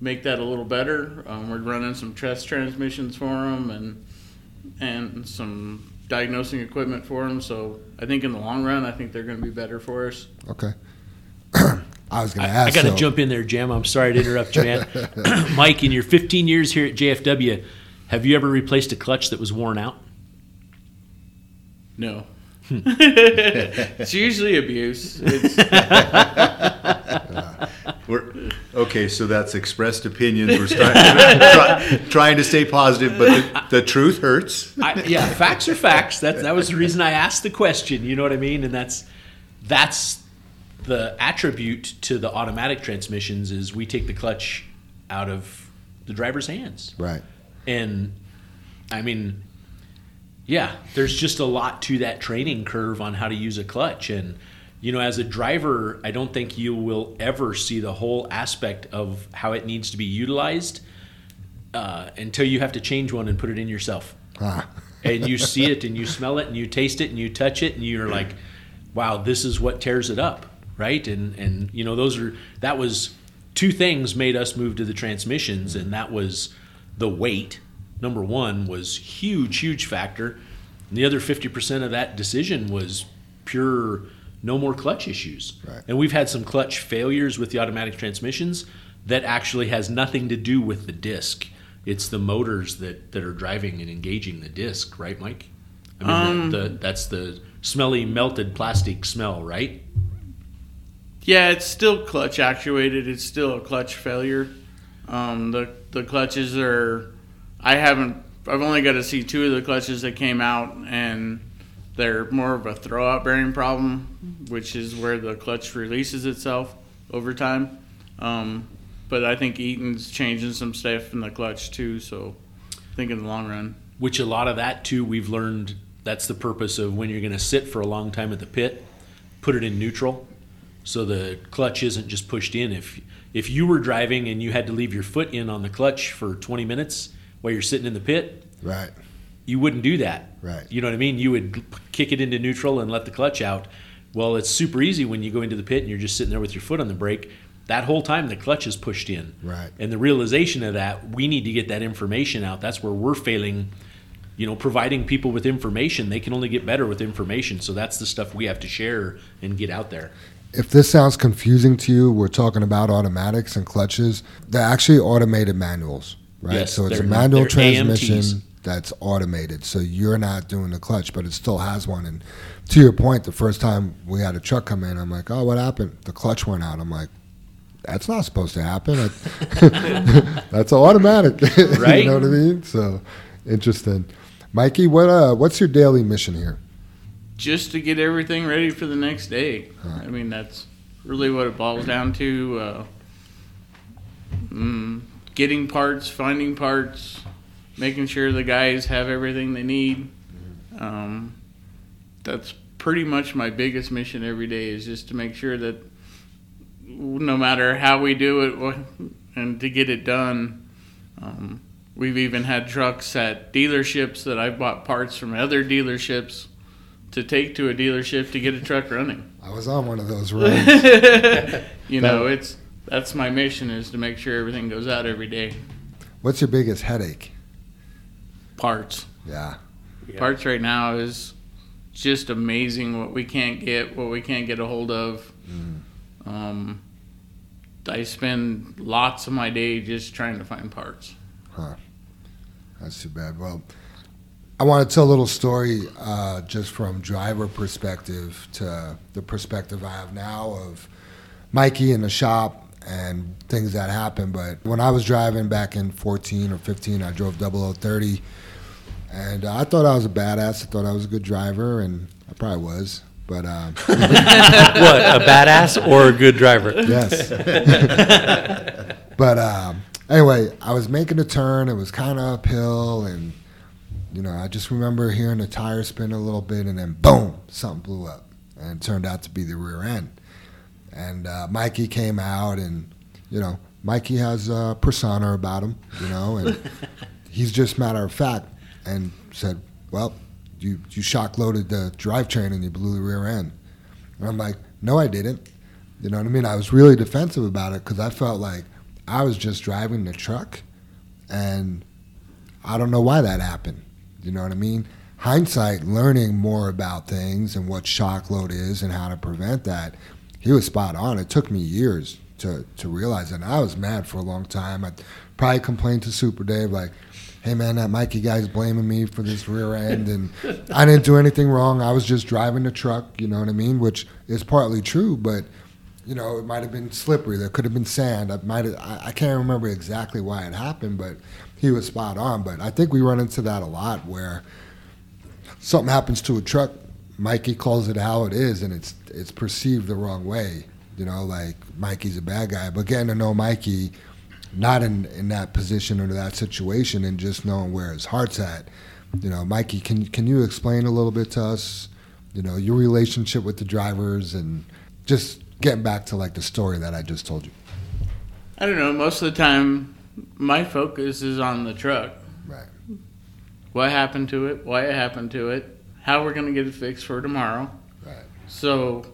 make that a little better. Um, we're running some test transmissions for them and and some diagnosing equipment for them. So I think in the long run, I think they're going to be better for us. Okay. I was going to ask. I got to so- jump in there, Jam. I'm sorry to interrupt you, man. Mike, in your 15 years here at JFW, have you ever replaced a clutch that was worn out? No. it's usually abuse. It's, We're, okay, so that's expressed opinions. We're trying, try, trying to stay positive, but the, the truth hurts. I, yeah, facts are facts. That that was the reason I asked the question. You know what I mean? And that's that's the attribute to the automatic transmissions is we take the clutch out of the driver's hands. Right. And I mean, yeah, there's just a lot to that training curve on how to use a clutch. And, you know, as a driver, I don't think you will ever see the whole aspect of how it needs to be utilized uh, until you have to change one and put it in yourself. Ah. and you see it and you smell it and you taste it and you touch it and you're like, wow, this is what tears it up. Right. And, and, you know, those are, that was two things made us move to the transmissions. And that was the weight number one was huge, huge factor. And the other 50% of that decision was pure no more clutch issues. Right. And we've had some clutch failures with the automatic transmissions that actually has nothing to do with the disc. It's the motors that, that are driving and engaging the disc, right, Mike? I mean, Um, the, the, that's the smelly melted plastic smell, right? Yeah, it's still clutch actuated. It's still a clutch failure. Um, the the clutches are. I haven't. I've only got to see two of the clutches that came out, and they're more of a throwout bearing problem, which is where the clutch releases itself over time. Um, but I think Eaton's changing some stuff in the clutch too. So, I think in the long run, which a lot of that too we've learned that's the purpose of when you're going to sit for a long time at the pit put it in neutral so the clutch isn't just pushed in. If if you were driving and you had to leave your foot in on the clutch for 20 minutes while you're sitting in the pit Right. you wouldn't do that. Right. you know what i mean? You would kick it into neutral and let the clutch out. Well it's super easy when you go into the pit and you're just sitting there with your foot on the brake. That whole time the clutch is pushed in. Right. and the realization of that we need to get that information out. That's where we're failing you know providing people with information. They can only get better with information. So that's the stuff we have to share and get out there If this sounds confusing to you, we're talking about automatics and clutches. They're actually automated manuals, right? Yes, so it's a manual transmission AMTs. that's automated. So you're not doing the clutch, but it still has one. And to your point, the first time we had a truck come in, I'm like, oh, what happened? The clutch went out. I'm like, that's not supposed to happen. that's automatic. Right. you know what I mean? So interesting. Mikey, what uh, what's your daily mission here? Just to get everything ready for the next day. I mean, that's really what it boils down to. Uh, mm, getting parts, finding parts, making sure the guys have everything they need. Um, that's pretty much my biggest mission every day is just to make sure that no matter how we do it and to get it done. Um, we've even had trucks at dealerships that I've bought parts from other dealerships to take to a dealership to get a truck running. I was on one of those runs. You know, it's that's my mission is to make sure everything goes out every day. What's your biggest headache? Parts. Yeah. Parts right now is just amazing what we can't get, what we can't get a hold of. Um, I spend lots of my day just trying to find parts. Huh. That's too bad. Well, I want to tell a little story uh, just from driver perspective to the perspective I have now of Mikey in the shop and things that happened. But when I was driving back in 14 or 15, I drove 0030. And uh, I thought I was a badass. I thought I was a good driver, and I probably was. But um, what a badass or a good driver? yes. but um, anyway, I was making a turn. It was kind of uphill, and you know, I just remember hearing the tire spin a little bit, and then boom, something blew up, and it turned out to be the rear end. And uh, Mikey came out, and you know, Mikey has a persona about him, you know, and he's just matter of fact, and said, "Well, you you shock loaded the drivetrain and you blew the rear end." And I'm like, "No, I didn't." You know what I mean? I was really defensive about it because I felt like I was just driving the truck, and I don't know why that happened. You know what I mean? Hindsight, learning more about things and what shock load is and how to prevent that, he was spot on. It took me years to, to realize. And I was mad for a long time. I probably complained to Super Dave, like, hey man, that Mikey guy's blaming me for this rear end. And I didn't do anything wrong. I was just driving the truck, you know what I mean? Which is partly true, but you know, it might have been slippery. There could have been sand. I might I, I can't remember exactly why it happened, but he was spot on. But I think we run into that a lot where something happens to a truck, Mikey calls it how it is, and it's it's perceived the wrong way. you know, like Mikey's a bad guy. But getting to know Mikey, not in in that position or that situation, and just knowing where his heart's at. You know, Mikey, can can you explain a little bit to us? You know, your relationship with the drivers and just getting back to like the story that I just told you. I don't know. Most of the time, my focus is on the truck. Right. What happened to it? Why it happened to it? How we're gonna get it fixed for tomorrow. Right. So,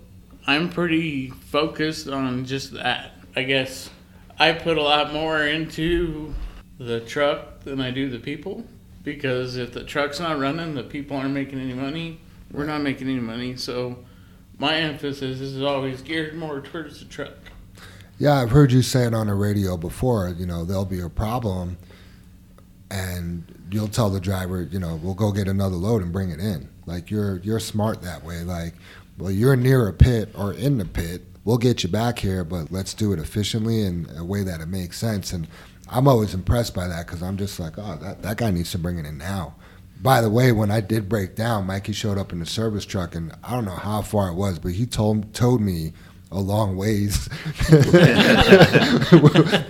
I'm pretty focused on just that. I guess I put a lot more into the truck than I do the people because if the truck's not running, the people aren't making any money. We're not making any money. So, my emphasis is always geared more towards the truck. Yeah, I've heard you say it on the radio before. You know, there'll be a problem, and you'll tell the driver, you know, we'll go get another load and bring it in. Like you're you're smart that way. Like, well, you're near a pit or in the pit. We'll get you back here, but let's do it efficiently and a way that it makes sense. And I'm always impressed by that because I'm just like, oh, that that guy needs to bring it in now. By the way, when I did break down, Mikey showed up in the service truck, and I don't know how far it was, but he told told me a long ways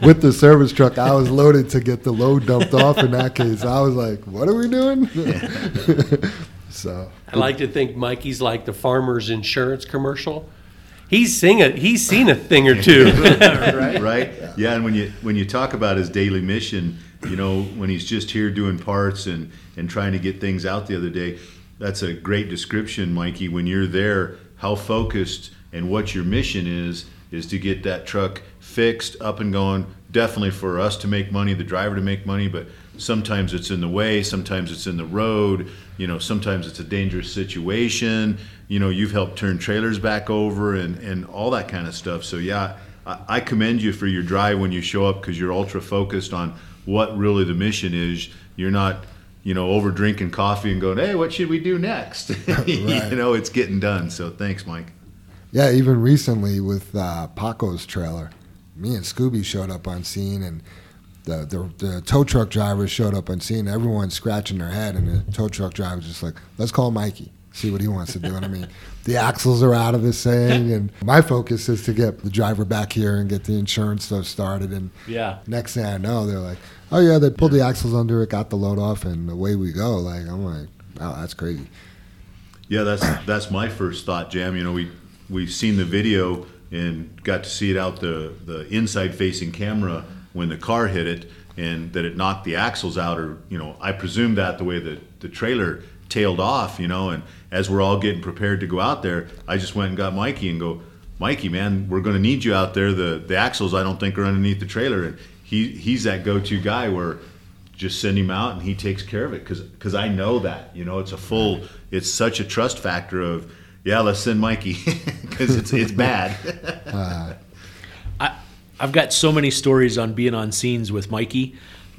with the service truck. I was loaded to get the load dumped off. In that case, I was like, "What are we doing?" so I like to think Mikey's like the farmer's insurance commercial. He's seen a, he's seen a thing or two. right? Right. Yeah, and when you when you talk about his daily mission, you know, when he's just here doing parts and and trying to get things out the other day, that's a great description, Mikey. When you're there, how focused and what your mission is is to get that truck fixed, up and going. Definitely for us to make money, the driver to make money, but sometimes it's in the way, sometimes it's in the road. You know, sometimes it's a dangerous situation. You know, you've helped turn trailers back over and and all that kind of stuff. So yeah, I, I commend you for your drive when you show up because you're ultra focused on what really the mission is. You're not you know, over drinking coffee and going, hey, what should we do next? you know, it's getting done. So thanks, Mike. Yeah, even recently with uh, Paco's trailer, me and Scooby showed up on scene, and the, the the tow truck driver showed up on scene. Everyone's scratching their head, and the tow truck driver's just like, "Let's call Mikey, see what he wants to do." And I mean, the axles are out of this thing, and my focus is to get the driver back here and get the insurance stuff started. And Yeah. next thing I know, they're like, "Oh yeah, they pulled the axles under it, got the load off, and away we go." Like I'm like, "Wow, that's crazy." Yeah, that's that's my first thought, Jam. You know, we we've seen the video and got to see it out the the inside facing camera when the car hit it and that it knocked the axles out or you know I presume that the way that the trailer tailed off you know and as we're all getting prepared to go out there I just went and got Mikey and go Mikey man we're going to need you out there. The the axles I don't think are underneath the trailer. And he he's that go-to guy where just send him out and he takes care of it because because I know that you know it's a full it's such a trust factor of yeah let's send Mikey. Because it's it's bad. Uh, I, I've got so many stories on being on scenes with Mikey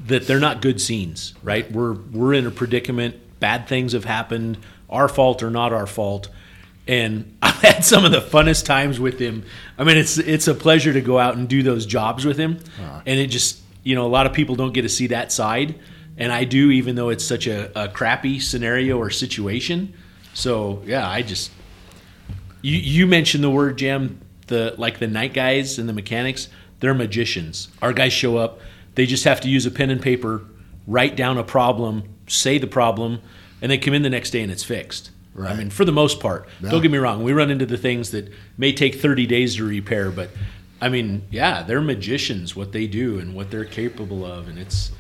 that they're not good scenes, right? We're we're in a predicament. Bad things have happened, our fault or not our fault. And I've had some of the funnest times with him. I mean, it's it's a pleasure to go out and do those jobs with him. Uh-huh. And it just, you know, a lot of people don't get to see that side, and I do, even though it's such a, a crappy scenario or situation. So yeah, I just you you mentioned the word jam the like the night guys and the mechanics they're magicians our guys show up they just have to use a pen and paper write down a problem say the problem and they come in the next day and it's fixed Right. i mean for the most part Yeah. don't get me wrong we run into the things that may take 30 days to repair but i mean yeah they're magicians what they do and what they're capable of and it's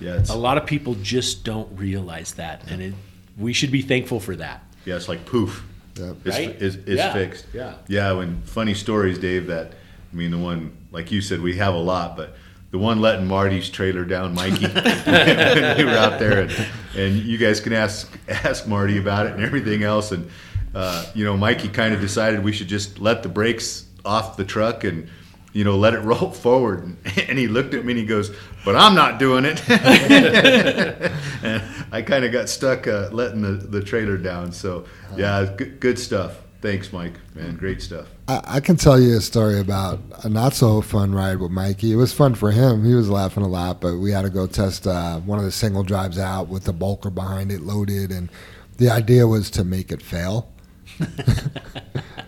yeah it's a lot of people just don't realize that and it we should be thankful for that Yeah, it's like poof. Yep. It's, Right? it's, it's Yeah. fixed. Yeah. Yeah, when funny stories, Dave, that, I mean, the one, like you said, we have a lot, but the one letting Marty's trailer down, Mikey, we were out there, and, and you guys can ask, ask Marty about it and everything else. And, uh, you know, Mikey kind of decided we should just let the brakes off the truck and, you know, let it roll forward. And, and he looked at me and he goes, but I'm not doing it. and I kind of got stuck uh, letting the, the trailer down. So, yeah, good, good stuff. Thanks, Mike. Man, great stuff. I, I can tell you a story about a not so fun ride with Mikey. It was fun for him. He was laughing a lot, but we had to go test uh, one of the single drives out with the bulker behind it loaded, and the idea was to make it fail.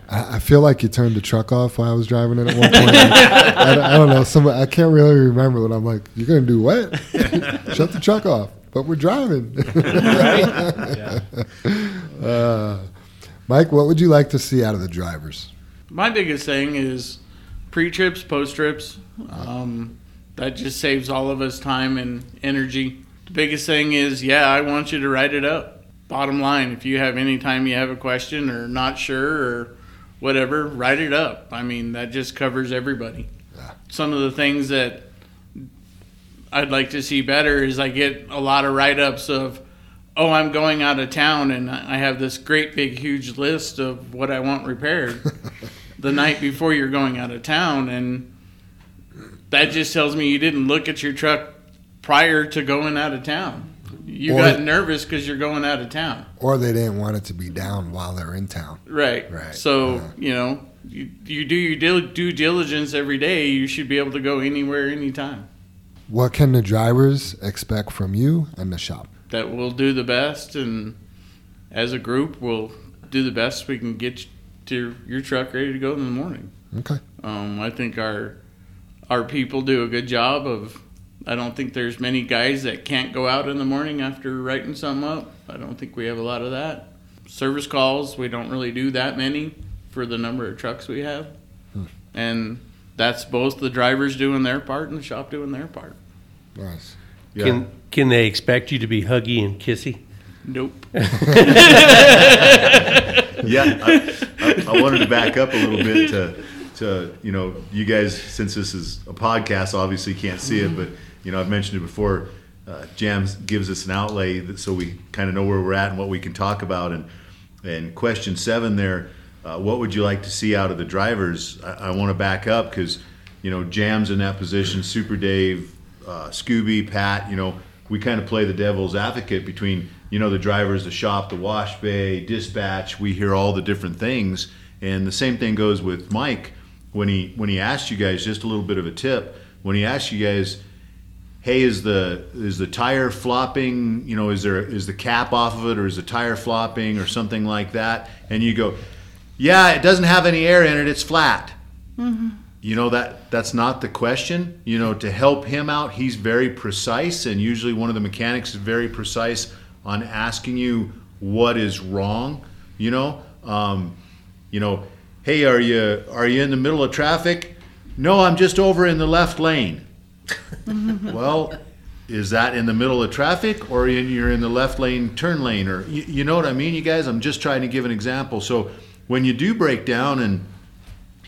I, I feel like you turned the truck off while I was driving it at one point. I, don't- I don't know. Some I can't really remember, but I'm like, "You're gonna do what? Shut the truck off." But we're driving. Yeah. Uh, Mike, what would you like to see out of the drivers? My biggest thing is pre trips, post trips. Um, that just saves all of us time and energy. The biggest thing is, yeah, I want you to write it up. Bottom line, if you have any time you have a question or not sure or whatever, write it up. I mean, that just covers everybody. Yeah. Some of the things that I'd like to see better is I get a lot of write ups of, oh, I'm going out of town and I have this great big huge list of what I want repaired the night before you're going out of town. And that just tells me you didn't look at your truck prior to going out of town. You Or- got nervous because you're going out of town. Or they didn't want it to be down while they're in town. Right. Right. So, Uh-huh. you know, you, you do your dil- due diligence every day. You should be able to go anywhere, anytime. What can the drivers expect from you and the shop? That we'll do the best and as a group we'll do the best we can get to your truck ready to go in the morning. Okay. um, i think our our people do a good job of i don't think there's many guys that can't go out in the morning after writing something up. I don't think we have a lot of that. Service calls we don't really do that many for the number of trucks we have. And that's both the drivers doing their part and the shop doing their part. Nice. Yeah. Can can they expect you to be huggy and kissy? nope yeah, I, I, I wanted to back up a little bit to, to you know, you guys, since this is a podcast, obviously can't see it, but you know, I've mentioned it before. Uh, Jams gives us an outlay that, so we kind of know where we're at and what we can talk about. And and question seven there, uh, what would you like to see out of the drivers? I, I want to back up because you know, Jams in that position, Super Dave, uh, Scooby, Pat, you know, we kind of play the devil's advocate between, you know, the drivers, the shop, the wash bay, dispatch. We hear all the different things. And the same thing goes with Mike when he when he asked you guys just a little bit of a tip. When he asked you guys, hey, is the is the tire flopping? You know, is there is the cap off of it, or is the tire flopping, or something like that? And you go, yeah, it doesn't have any air in it. It's flat. You know that that's not the question. You know, to help him out, he's very precise, and usually one of the mechanics is very precise on asking you what is wrong. You know, um, you know, hey, are you are you in the middle of traffic? No, I'm just over in the left lane. well, is that in the middle of traffic or in, you're in the left lane turn lane or you, you know what I mean, you guys? I'm just trying to give an example. So when you do break down and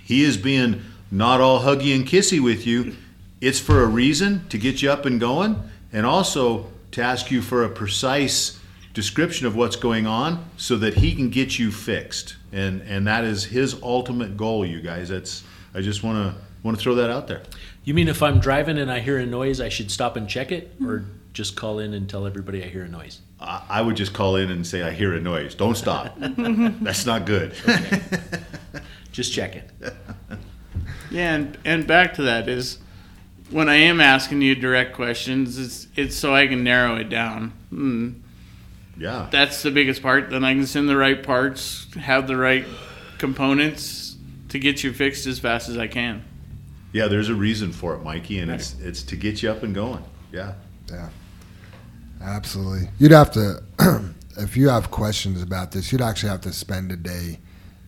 he is being not all huggy and kissy with you, it's for a reason to get you up and going and also to ask you for a precise description of what's going on so that he can get you fixed. And and that is his ultimate goal, you guys. That's I just want to want to throw that out there. You mean if I'm driving and I hear a noise, I should stop and check it, or just call in and tell everybody I hear a noise? I I would just call in and say I hear a noise. Don't stop. That's not good. Just checking. Yeah, and, and back to that is when I am asking you direct questions, it's it's so I can narrow it down. Mm, yeah. that's the biggest part. Then I can send the right parts, have the right components to get you fixed as fast as I can. Yeah, there's a reason for it, Mikey, and it's it's to get you up and going. Yeah. Yeah, absolutely. You'd have to, if you have questions about this, you'd actually have to spend a day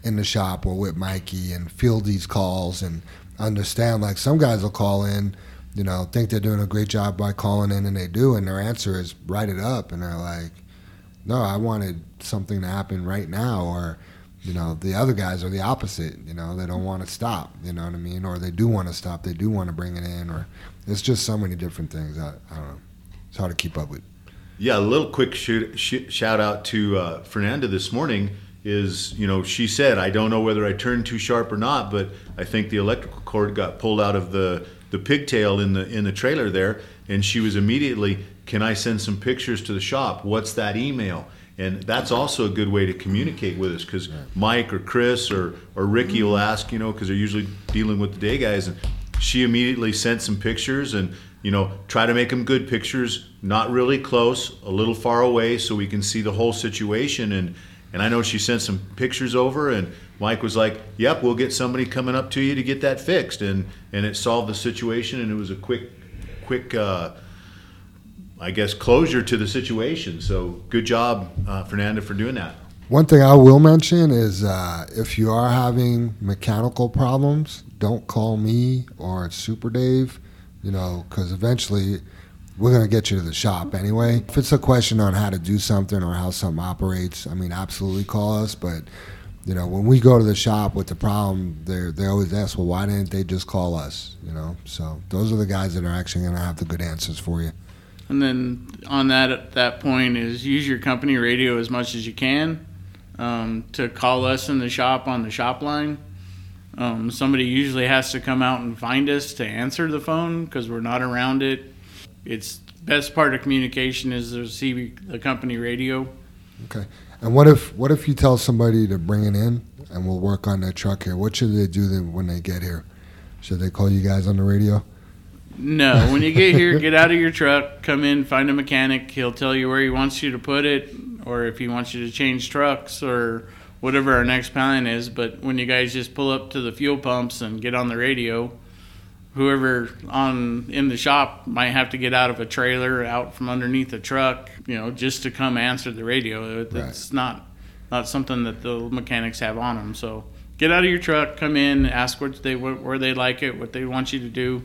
in the shop or with Mikey and field these calls and understand. Like some guys will call in, you know, think they're doing a great job by calling in, and they do, and their answer is write it up, and they're like, no, I wanted something to happen right now, or you know, the other guys are the opposite. You know, they don't want to stop. You know what I mean? Or they do want to stop. They do want to bring it in. Or it's just so many different things. I, I don't know. It's hard to keep up with. Yeah, a little quick shoot, sh- shout out to uh, Fernanda this morning. Is you know she said I don't know whether I turned too sharp or not, but I think the electrical cord got pulled out of the the pigtail in the in the trailer there, and she was immediately, can I send some pictures to the shop? What's that email? And that's also a good way to communicate with us because Mike or Chris or, or Ricky will ask, you know, because they're usually dealing with the day guys. And she immediately sent some pictures and, you know, try to make them good pictures, not really close, a little far away so we can see the whole situation. And, and I know she sent some pictures over, and Mike was like, "Yep, we'll get somebody coming up to you to get that fixed," and and it solved the situation, and it was a quick, quick. Uh, I guess closure to the situation. So good job, uh, Fernanda, for doing that. One thing I will mention is uh, if you are having mechanical problems, don't call me or Super Dave, you know, because eventually we're going to get you to the shop anyway. If it's a question on how to do something or how something operates, I mean, absolutely call us. But, you know, when we go to the shop with the problem, they they always ask, well, why didn't they just call us? You know, so those are the guys that are actually going to have the good answers for you. And then on that at that point is use your company radio as much as you can um, to call us in the shop on the shop line. Um, somebody usually has to come out and find us to answer the phone because we're not around it. It's best part of communication is to see the company radio. Okay. And what if what if you tell somebody to bring it in and we'll work on their truck here? What should they do then when they get here? Should they call you guys on the radio? No, when you get here, get out of your truck, come in, find a mechanic. He'll tell you where he wants you to put it, or if he wants you to change trucks, or whatever our next plan is. But when you guys just pull up to the fuel pumps and get on the radio, whoever on in the shop might have to get out of a trailer, out from underneath a truck, you know, just to come answer the radio. It's Right. not not something that the mechanics have on them. So get out of your truck, come in, ask what they where they like it, what they want you to do,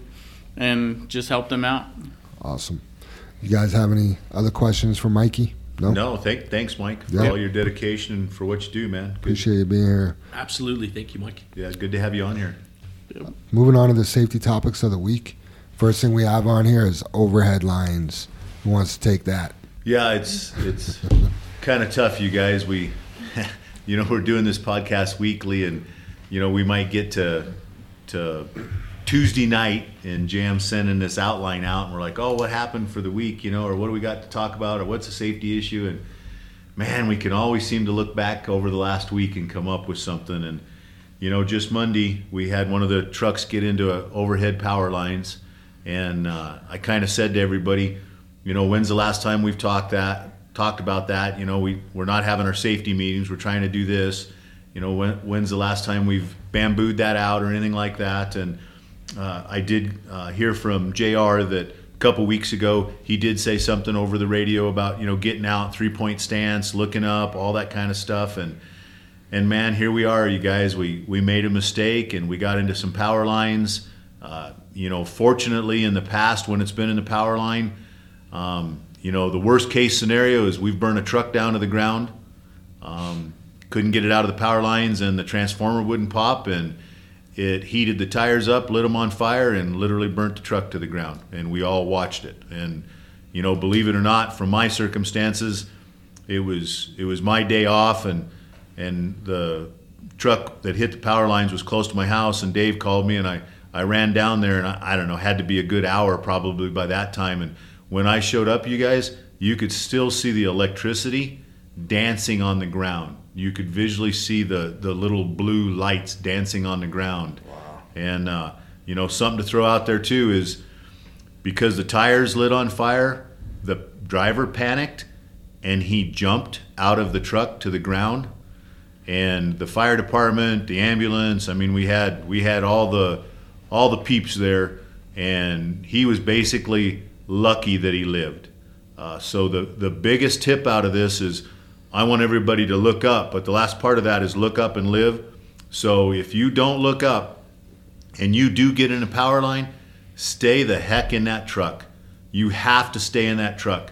and just help them out. Awesome. You guys have any other questions for Mikey? No. No, thank, thanks, Mike, for Yeah. all your dedication and for what you do, man. Good, Appreciate you being here. Absolutely. Thank you, Mike. yeah, good to have you on here. Moving on to the safety topics of the week. First thing we have on here is overhead lines. Who wants to take that? Yeah, it's it's kind of tough, you guys. We, you know, we're doing this podcast weekly, and you know, we might get to to Tuesday night, and Jam sending this outline out, and we're like, oh, what happened for the week, you know, or what do we got to talk about, or what's a safety issue, and man, we can always seem to look back over the last week and come up with something, and you know, just Monday we had one of the trucks get into overhead power lines, and uh, I kind of said to everybody, you know, when's the last time we've talked that talked about that? You know, we we're not having our safety meetings. We're trying to do this. You know, when, when's the last time we've bambooed that out or anything like that? And uh, I did uh, hear from Jr. that a couple weeks ago he did say something over the radio about you know getting out, three point stance, looking up, all that kind of stuff, and and man, here we are, you guys. We we made a mistake and we got into some power lines. Uh, you know, fortunately, in the past, when it's been in the power line, um, you know, the worst case scenario is we've burned a truck down to the ground. Um, couldn't get it out of the power lines, and the transformer wouldn't pop, and it heated the tires up, lit them on fire, and literally burnt the truck to the ground. And we all watched it. And you know, believe it or not, from my circumstances, it was it was my day off, and and the truck that hit the power lines was close to my house. And Dave called me, and I I ran down there, and I, I don't know, had to be a good hour probably by that time. And when I showed up, you guys, you could still see the electricity dancing on the ground. You could visually see the the little blue lights dancing on the ground. wow. And uh, you know, something to throw out there too is because the tires lit on fire, the driver panicked and he jumped out of the truck to the ground. And the fire department, the ambulance, I mean we had we had all the all the peeps there and he was basically lucky that he lived. Uh, so the the biggest tip out of this is I want everybody to look up, but the last part of that is look up and live. So if you don't look up and you do get in a power line, stay the heck in that truck. You have to stay in that truck.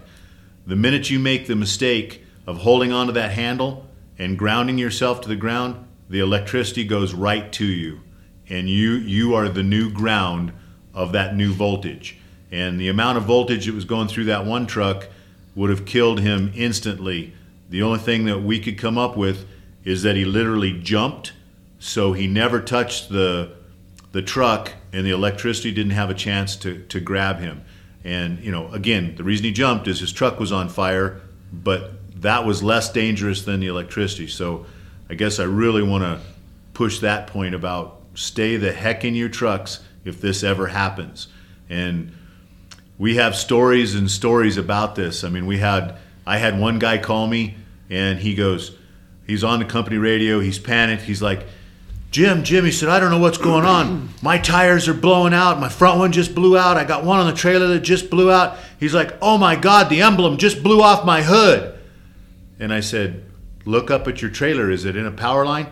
The minute you make the mistake of holding onto that handle and grounding yourself to the ground, the electricity goes right to you. And you you are the new ground of that new voltage. And the amount of voltage that was going through that one truck would have killed him instantly. The only thing that we could come up with is that he literally jumped, so he never touched the the truck and the electricity didn't have a chance to, to grab him. And, you know, again, the reason he jumped is his truck was on fire, but that was less dangerous than the electricity. So I guess I really want to push that point about stay the heck in your trucks if this ever happens. And we have stories and stories about this. I mean, we had, I had one guy call me and he goes, he's on the company radio. He's panicked. He's like, Jim, Jim, he said, I don't know what's going on. My tires are blowing out. My front one just blew out. I got one on the trailer that just blew out. He's like, Oh my God, the emblem just blew off my hood. And I said, Look up at your trailer. Is it in a power line?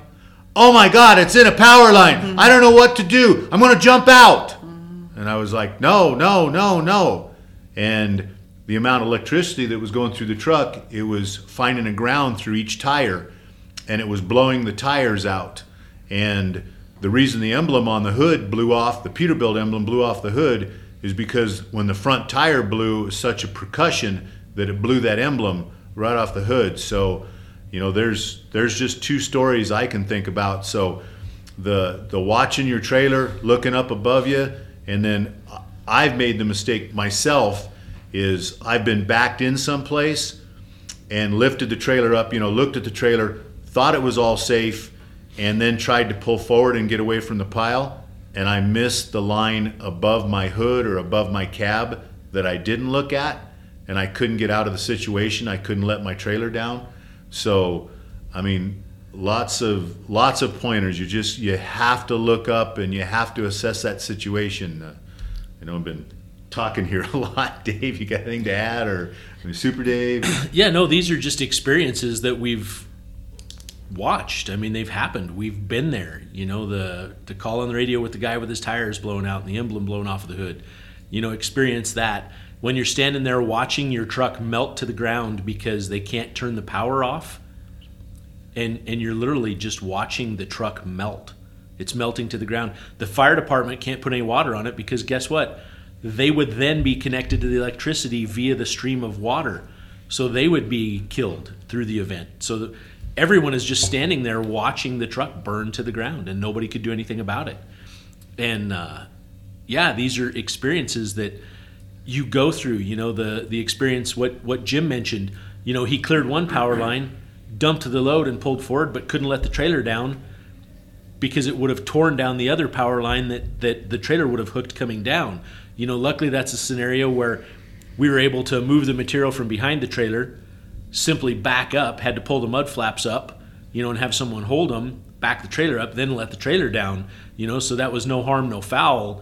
Oh my God, it's in a power line. I don't know what to do. I'm going to jump out. And I was like, No, no, no, no. And the amount of electricity that was going through the truck, it was finding a ground through each tire and it was blowing the tires out. And the reason the emblem on the hood blew off, the Peterbilt emblem blew off the hood, is because when the front tire blew, it was such a percussion that it blew that emblem right off the hood. So, you know, there's there's just two stories I can think about. So, the the watching your trailer, looking up above you, and then I've made the mistake myself is I've been backed in someplace and lifted the trailer up, you know, looked at the trailer, thought it was all safe, and then tried to pull forward and get away from the pile. And I missed the line above my hood or above my cab that I didn't look at, and I couldn't get out of the situation. I couldn't let my trailer down. So, I mean, lots of lots of pointers. You just you have to look up and you have to assess that situation. Uh, you know, I've been talking here a lot. Dave, you got anything to add, or I mean, Super Dave? Yeah, no, these are just experiences that we've watched. I mean, they've happened. We've been there. You know, the the call on the radio with the guy with his tires blown out and the emblem blown off of the hood. You know, experience that when you're standing there watching your truck melt to the ground because they can't turn the power off. And and you're literally just watching the truck melt. It's melting to the ground. The fire department can't put any water on it because guess what? They would then be connected to the electricity via the stream of water. So they would be killed through the event. So everyone is just standing there watching the truck burn to the ground and nobody could do anything about it. And uh, yeah, these are experiences that you go through. You know, the the experience what what Jim mentioned. You know, he cleared one power line, dumped the load and pulled forward, but couldn't let the trailer down because it would have torn down the other power line that that the trailer would have hooked coming down. You know, luckily that's a scenario where we were able to move the material from behind the trailer, simply back up, had to pull the mud flaps up, you know, and have someone hold them, back the trailer up, then let the trailer down, you know, so that was no harm, no foul,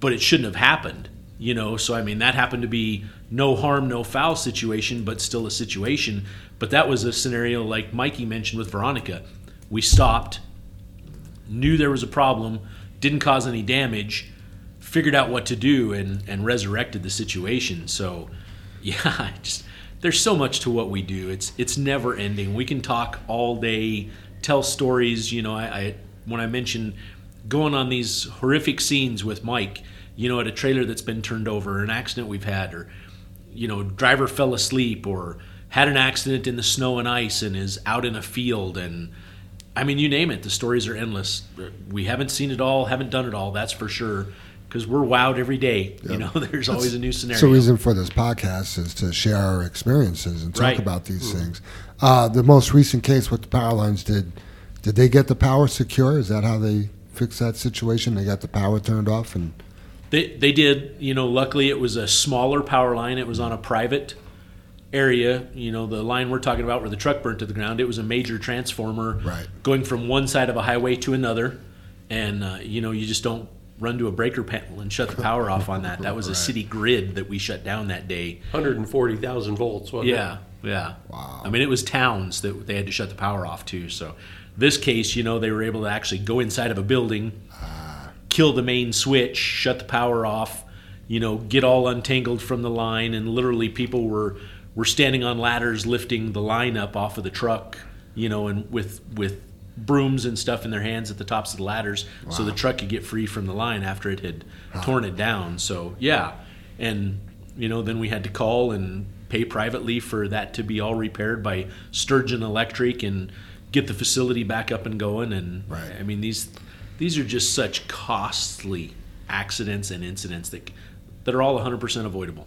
but it shouldn't have happened, you know, so I mean, that happened to be no harm, no foul situation, but still a situation. But that was a scenario like Mikey mentioned with Veronica. We stopped, knew there was a problem, didn't cause any damage, figured out what to do, and, and resurrected the situation. So, yeah, just there's so much to what we do. It's it's never ending. We can talk all day, tell stories. You know, I, I when I mentioned going on these horrific scenes with Mike, you know, at a trailer that's been turned over, or an accident we've had, or you know, driver fell asleep, or had an accident in the snow and ice and is out in a field and I mean, you name it. The stories are endless. We haven't seen it all, haven't done it all. That's for sure. Because we're wowed every day. You know, there's always a new scenario. So, the reason for this podcast is to share our experiences and talk Right. about these things. Uh, the most recent case what the power lines did did they get the power secure? Is that how they fixed that situation? They got the power turned off and They they did. You know, luckily it was a smaller power line. It was on a private area. You know, the line we're talking about where the truck burnt to the ground. It was a major transformer, Right. going from one side of a highway to another, and uh, you know, you just don't run to a breaker panel and shut the power off on that. That was a city grid that we shut down that day. 140,000 volts, wasn't it? Yeah, yeah. Wow. I mean, it was towns that they had to shut the power off to. So, this case, you know, they were able to actually go inside of a building, kill the main switch, shut the power off, you know, get all untangled from the line, and literally people were were standing on ladders lifting the line up off of the truck, you know, and with with brooms and stuff in their hands at the tops of the ladders, so the truck could get free from the line after it had torn it down. So yeah, and you know, then we had to call and pay privately for that to be all repaired by Sturgeon Electric and get the facility back up and going. And Right. I mean, these these are just such costly accidents and incidents that that are all 100% avoidable.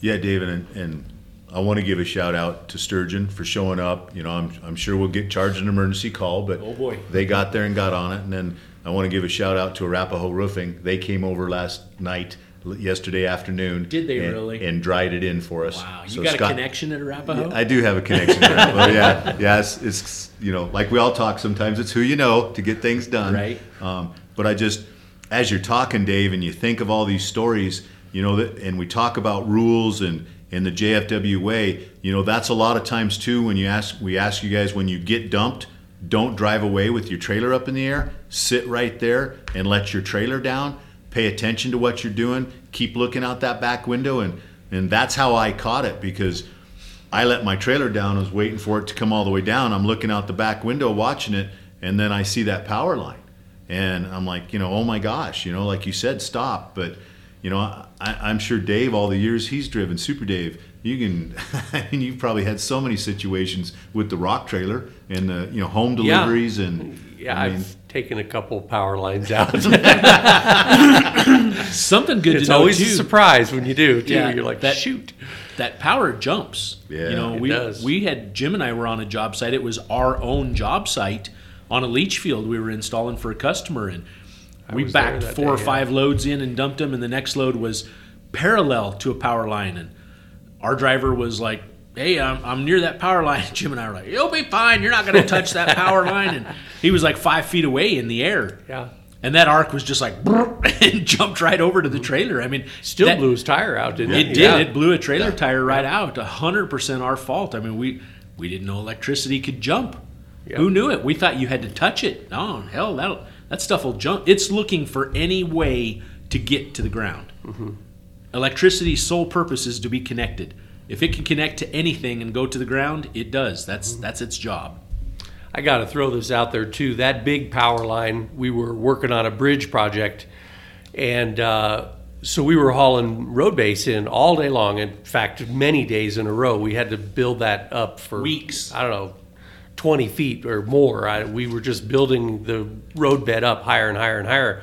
Yeah, David, and, and I want to give a shout out to Sturgeon for showing up. You know, I'm, I'm sure we'll get charged an emergency call, but Oh, boy. they got there and got on it. And then I want to give a shout out to Arapahoe Roofing. They came over last night, yesterday afternoon. Did they and, really? And dried it in for us. Wow, you So got Scott- a connection at Arapahoe? I do have a connection. to that. Well, yeah, yeah. It's, it's you know, like we all talk. Sometimes it's who you know to get things done. Right. Um, but I just, as you're talking, Dave, and you think of all these stories, you know, that, and we talk about rules and and the JFW way. You know, that's a lot of times too. When you ask, we ask you guys when you get dumped, don't drive away with your trailer up in the air. Sit right there and let your trailer down. Pay attention to what you're doing. Keep looking out that back window, and and that's how I caught it because I let my trailer down. I was waiting for it to come all the way down. I'm looking out the back window watching it, and then I see that power line, and I'm like, you know, oh my gosh, you know, like you said, stop. But you know, I, I'm sure Dave, all the years he's driven, Super Dave, you can. I mean, you've probably had so many situations with the rock trailer and the you know home Yeah. deliveries and Yeah, I I've mean, taken a couple power lines out. Something good it's to know always too. a surprise when you do. Too. Yeah, You're like, that- shoot. that power jumps. Yeah, you know, it we does. we had Jim and I were on a job site. It was our own job site on a leach field we were installing for a customer, and we backed four day, or yeah. five loads in and dumped them, and the next load was parallel to a power line, and our driver was like. Hey, I'm, I'm near that power line. Jim and I were like, "You'll be fine. You're not going to touch that power line." And he was like five feet away in the air, Yeah. and that arc was just like and jumped right over to the trailer. I mean, Still that- blew his tire out, didn't it it? did. Yeah. It blew a trailer tire right out. A hundred percent our fault. I mean, we we didn't know electricity could jump. Yeah. Who knew it? We thought you had to touch it. Oh hell, that that stuff will jump. It's looking for any way to get to the ground. Mm-hmm. Electricity's sole purpose is to be connected. If it can connect to anything and go to the ground, it does. That's that's its job. I got to throw this out there too. That big power line, we were working on a bridge project, and uh, so we were hauling road base in all day long. In fact, many days in a row. We had to build that up for Weeks. I don't know, twenty feet or more. I, we were just building the road bed up higher and higher and higher.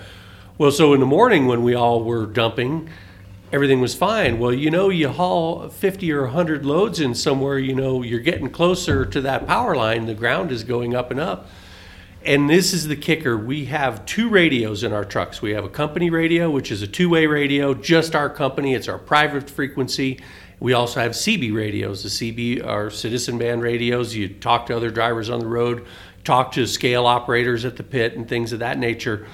Well, so in the morning when we all were dumping, everything was fine. Well, you know, you haul 50 or 100 loads in somewhere, you know, you're getting closer to that power line, the ground is going up and up. And this is the kicker. We have two radios in our trucks. We have a company radio, which is a two way radio, just our company. It's our private frequency. We also have CB radios. The CB are citizen band radios. You talk to other drivers on the road, talk to scale operators at the pit, and things of that nature.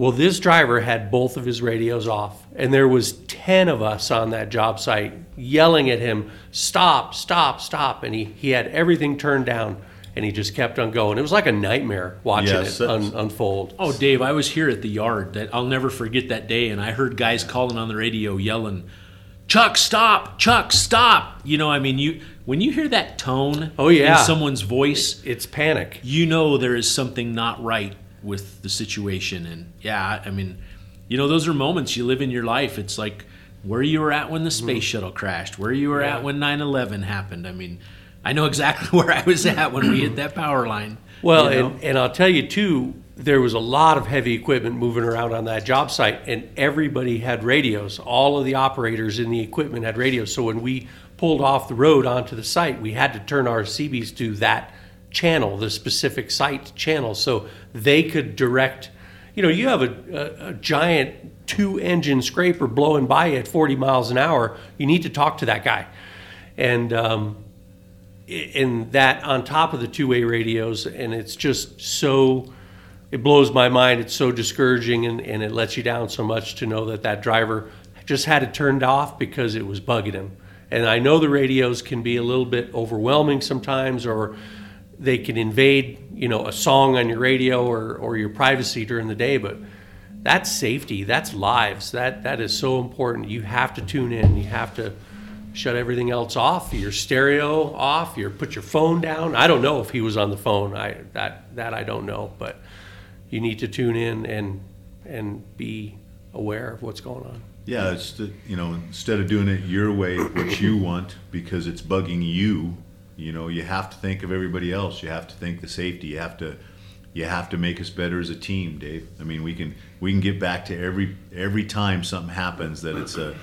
Well, this driver had both of his radios off, and there was 10 of us on that job site yelling at him, "Stop, stop, stop." And he, he had everything turned down, and he just kept on going. It was like a nightmare watching Yes, it un, unfold. Oh, Dave, I was here at the yard. That I'll never forget that day, and I heard guys calling on the radio, yelling, "Chuck, stop! Chuck, stop!" You know, I mean, you when you hear that tone, Oh, yeah. in someone's voice, It's panic. you know there is something not right with the situation. And yeah, I mean, you know, those are moments you live in your life. It's like where you were at when the mm-hmm. space shuttle crashed, where you were at when 9/11 happened. I mean, I know exactly where I was at when we hit that power line. Well, you know? and, and I'll tell you too, there was a lot of heavy equipment moving around on that job site, and everybody had radios. All of the operators in the equipment had radios. So when we pulled off the road onto the site, we had to turn our CBs to that channel, the specific site channel, so they could direct. You know, you have a, a, a giant two engine scraper blowing by at 40 miles an hour. You need to talk to that guy. And, um, and that on top of the two-way radios and it's just so it blows my mind it's so discouraging and, and it lets you down so much to know that that driver just had it turned off because it was bugging him and i know the radios can be a little bit overwhelming sometimes or they can invade you know a song on your radio or, or your privacy during the day but that's safety that's lives that that is so important you have to tune in you have to shut everything else off your stereo off your put your phone down i don't know if he was on the phone i that that i don't know but you need to tune in and and be aware of what's going on Yeah, it's the, you know instead of doing it your way, what you want because it's bugging you. You know, you have to think of everybody else. You have to think the safety. You have to you have to make us better as a team, Dave. I mean, we can we can get back to every every time something happens that it's a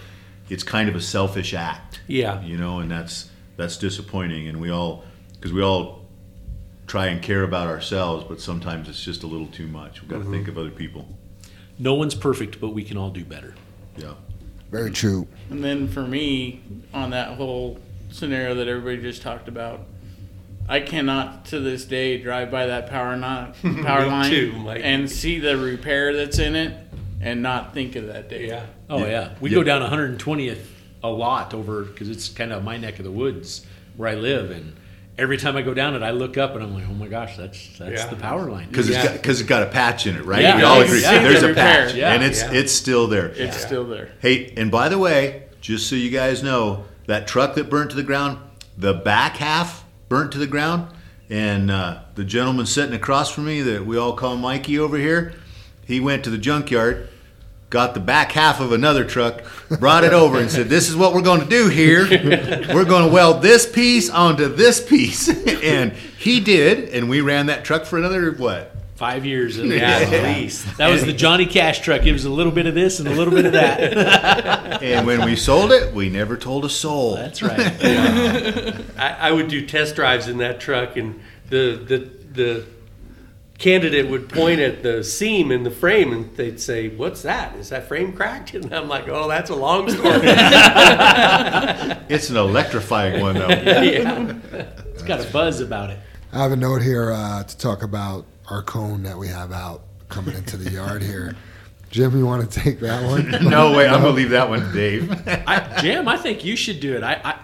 it's kind of a selfish act. Yeah. You know, and that's that's disappointing. And we all because we all try and care about ourselves, but sometimes it's just a little too much. We've got to mm-hmm. think of other people. no one's perfect, but we can all do better. Yeah. Very true. And then for me, on that whole scenario that everybody just talked about, I cannot to this day drive by that power not power line too, Mike. and see the repair that's in it and not think of that day. Yeah. Oh yeah, we Yeah. go down 120th a lot over because it's kind of my neck of the woods where I live, and every time I go down it, I look up and I'm like, oh my gosh, that's that's Yeah. the power line. Because Yeah. it's got because it's got a patch in it, right? Yeah. we all agree. yeah. There's The a patch. Yeah. and it's Yeah. it's still there. It's still there. Hey, and by the way, just so you guys know, that truck that burnt to the ground, the back half burnt to the ground, and uh, the gentleman sitting across from me that we all call Mikey over here, he went to the junkyard, got the back half of another truck, brought it over, and said, "This is what we're going to do here. We're going to weld this piece onto this piece," and he did, and we ran that truck for another what? Five years at Yeah, least. at least. That was the Johnny Cash truck. It was a little bit of this and a little bit of that. And when we sold it, we never told a soul. That's right. I, I would do test drives in that truck, and the the the candidate would point at the seam in the frame, and they'd say, "What's that? Is that frame cracked?" And I'm like, "Oh, that's a long story." It's an electrifying one, though. yeah. It's got a buzz about it. I have a note here uh, to talk about our cone that we have out coming into the yard here. Jim, you want to take that one? No way, I'm gonna leave that one to Dave. I, Jim, I think you should do it. I, I,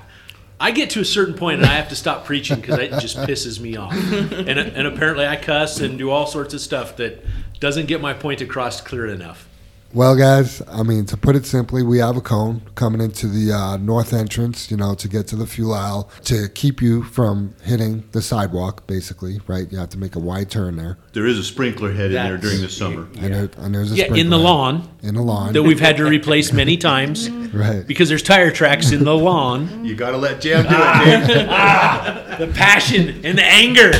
I get to a certain point and I have to stop preaching because it just pisses me off. And, and apparently I cuss and do all sorts of stuff that doesn't get my point across clear enough. Well, guys, I mean, to put it simply, we have a cone coming into the uh, north entrance, you know, to get to the fuel aisle to keep you from hitting the sidewalk, basically, right? You have to make a wide turn there. There is a sprinkler head in there That's- during the summer. And, there, and there's a Yeah, in the sprinkler lawn In the lawn. that we've had to replace many times right. because there's tire tracks in the lawn. You gotta let Jam do it, Dave. The passion and the anger.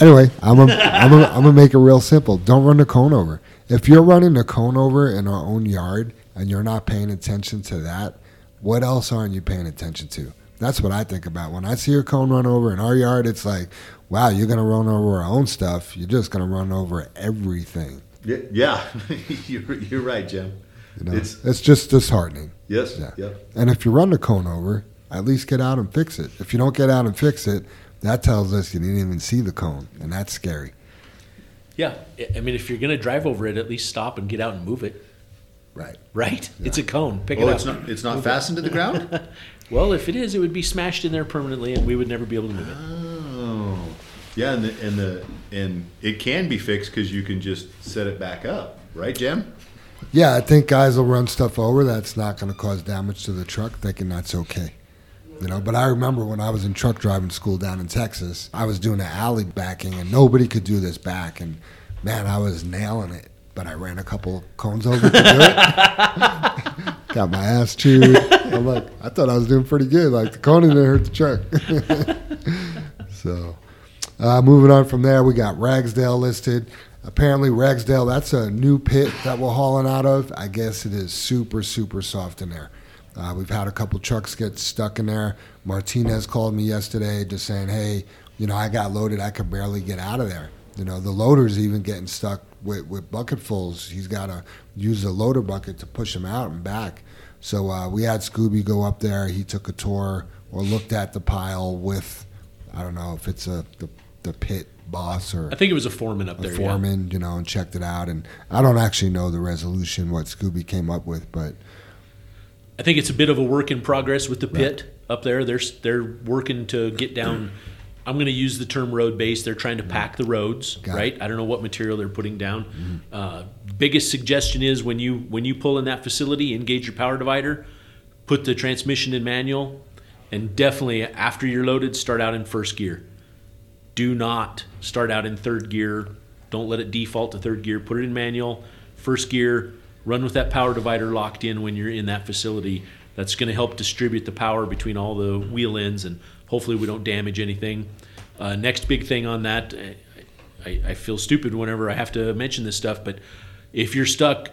Anyway, I'm gonna I'm gonna I'm gonna make it real simple. Don't run the cone over. If you're running a cone over in our own yard and you're not paying attention to that, what else aren't you paying attention to? That's what I think about when I see a cone run over in our yard. It's like, wow, you're gonna run over our own stuff. You're just gonna run over everything. Yeah, yeah. you're, you're right, Jim. You know, It's it's just disheartening. yes, Yeah. yep. And if you run the cone over, at least get out and fix it. If you don't get out and fix it, that tells us you didn't even see the cone, and that's scary. Yeah, I mean, if you're going to drive over it, at least stop and get out and move it. Right. Right? It's a cone. Pick Oh, it up. it's not it's not fastened to the ground. Well, if it is, it would be smashed in there permanently, and we would never be able to move it. Oh, yeah, and the and the and it can be fixed because you can just set it back up, right, Jim? Yeah, I think guys will run stuff over that's not going to cause damage to the truck, thinking that's okay. You know, but I remember when I was in truck driving school down in Texas, I was doing the alley backing, and nobody could do this back, and man, I was nailing it. But I ran a couple cones over to do it. Got my ass chewed. I'm like, I thought I was doing pretty good. Like the cone didn't hurt the truck. so, uh, moving on from there, we got Ragsdale listed. Apparently, Ragsdale, that's a new pit that we're hauling out of. I guess it is super, super soft in there. Uh, we've had a couple trucks get stuck in there. Martinez called me yesterday just saying, hey, you know, I got loaded. I could barely get out of there. You know, the loader's even getting stuck with, with bucketfuls. He's got to use the loader bucket to push him out and back. So uh, we had Scooby go up there. He took a tour or looked at the pile with, I don't know if it's a the, the pit boss or I think it was a foreman up a there. yeah. foreman, you know, and checked it out. And I don't actually know the resolution what Scooby came up with, but I think it's a bit of a work in progress with the pit up there. They're they're working to get down. I'm going to use the term road base. They're trying to pack the roads, Got it. right? I don't know what material they're putting down. Uh, biggest suggestion is when you when you pull in that facility, engage your power divider, put the transmission in manual, and definitely after you're loaded, start out in first gear. Do not start out in third gear. Don't let it default to third gear. Put it in manual, first gear. Run with that power divider locked in when you're in that facility. That's going to help distribute the power between all the wheel ends, and hopefully we don't damage anything. Uh, next big thing on that, I, I feel stupid whenever I have to mention this stuff, but if you're stuck,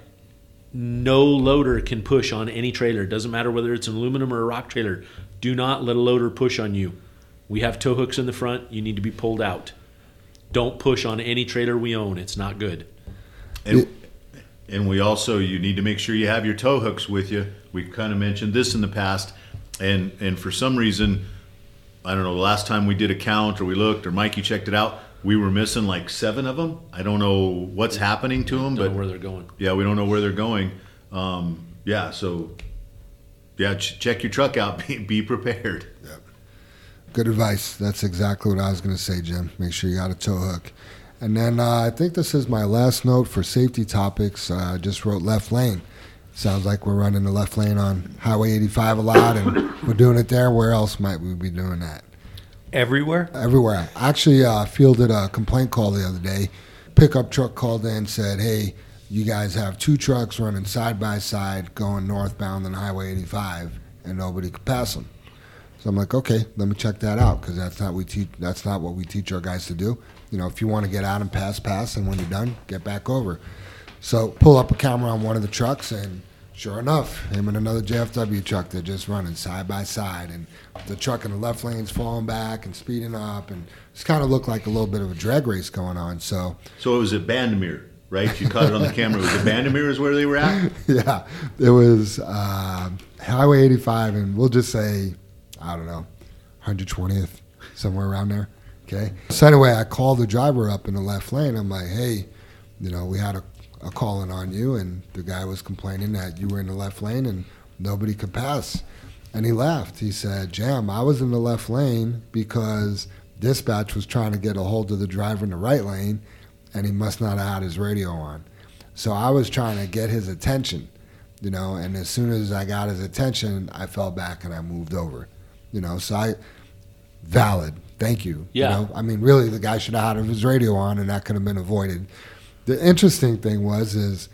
no loader can push on any trailer. It doesn't matter whether it's an aluminum or a rock trailer. Do not let a loader push on you. We have tow hooks in the front. You need to be pulled out. Don't push on any trailer we own. It's not good. And, and we also you need to make sure you have your tow hooks with you. We've kind of mentioned this in the past, and and for some reason, I don't know. The last time we did a count or we looked or Mikey checked it out, we were missing like seven of them. I don't know what's happening to them, Don't but know where they're going. yeah, we don't know where they're going. Um, yeah, so yeah, ch- check your truck out. Be, be prepared. Good advice. That's exactly what I was going to say, Jim. Make sure you got a tow hook. And then uh, I think this is my last note for safety topics. Uh, I just wrote left lane. Sounds like we're running the left lane on Highway 85 a lot, and we're doing it there. Where else might we be doing that? Everywhere? Everywhere. I actually uh, fielded a complaint call the other day. Pickup truck called in said, "Hey, you guys have two trucks running side by side going northbound on Highway 85, and nobody could pass them." So I'm like, "Okay, let me check that out because that's not we teach. That's not what we teach our guys to do. You know, if you want to get out and pass, pass, and when you're done, get back over." So pull up a camera on one of the trucks, and sure enough, him and another JFW truck, they're just running side by side, and the truck in the left lane's falling back and speeding up, and it's kind of looked like a little bit of a drag race going on. So So it was at Bandimere, right? You caught it on the camera. It was at Bandimere is where they were at. yeah, it was uh, Highway 85, and we'll just say, I don't know, 120th, somewhere around there. Okay. So anyway, I called the driver up in the left lane. I'm like, hey, you know, we had a, a calling on you, and the guy was complaining that you were in the left lane and nobody could pass. And he laughed. He said, Jam, I was in the left lane because dispatch was trying to get a hold of the driver in the right lane, and he must not have had his radio on. So I was trying to get his attention, you know, and as soon as I got his attention, I fell back and I moved over, you know. So I, valid, thank you. Yeah. You know? I mean, really, the guy should have had his radio on, and that could have been avoided. The interesting thing was is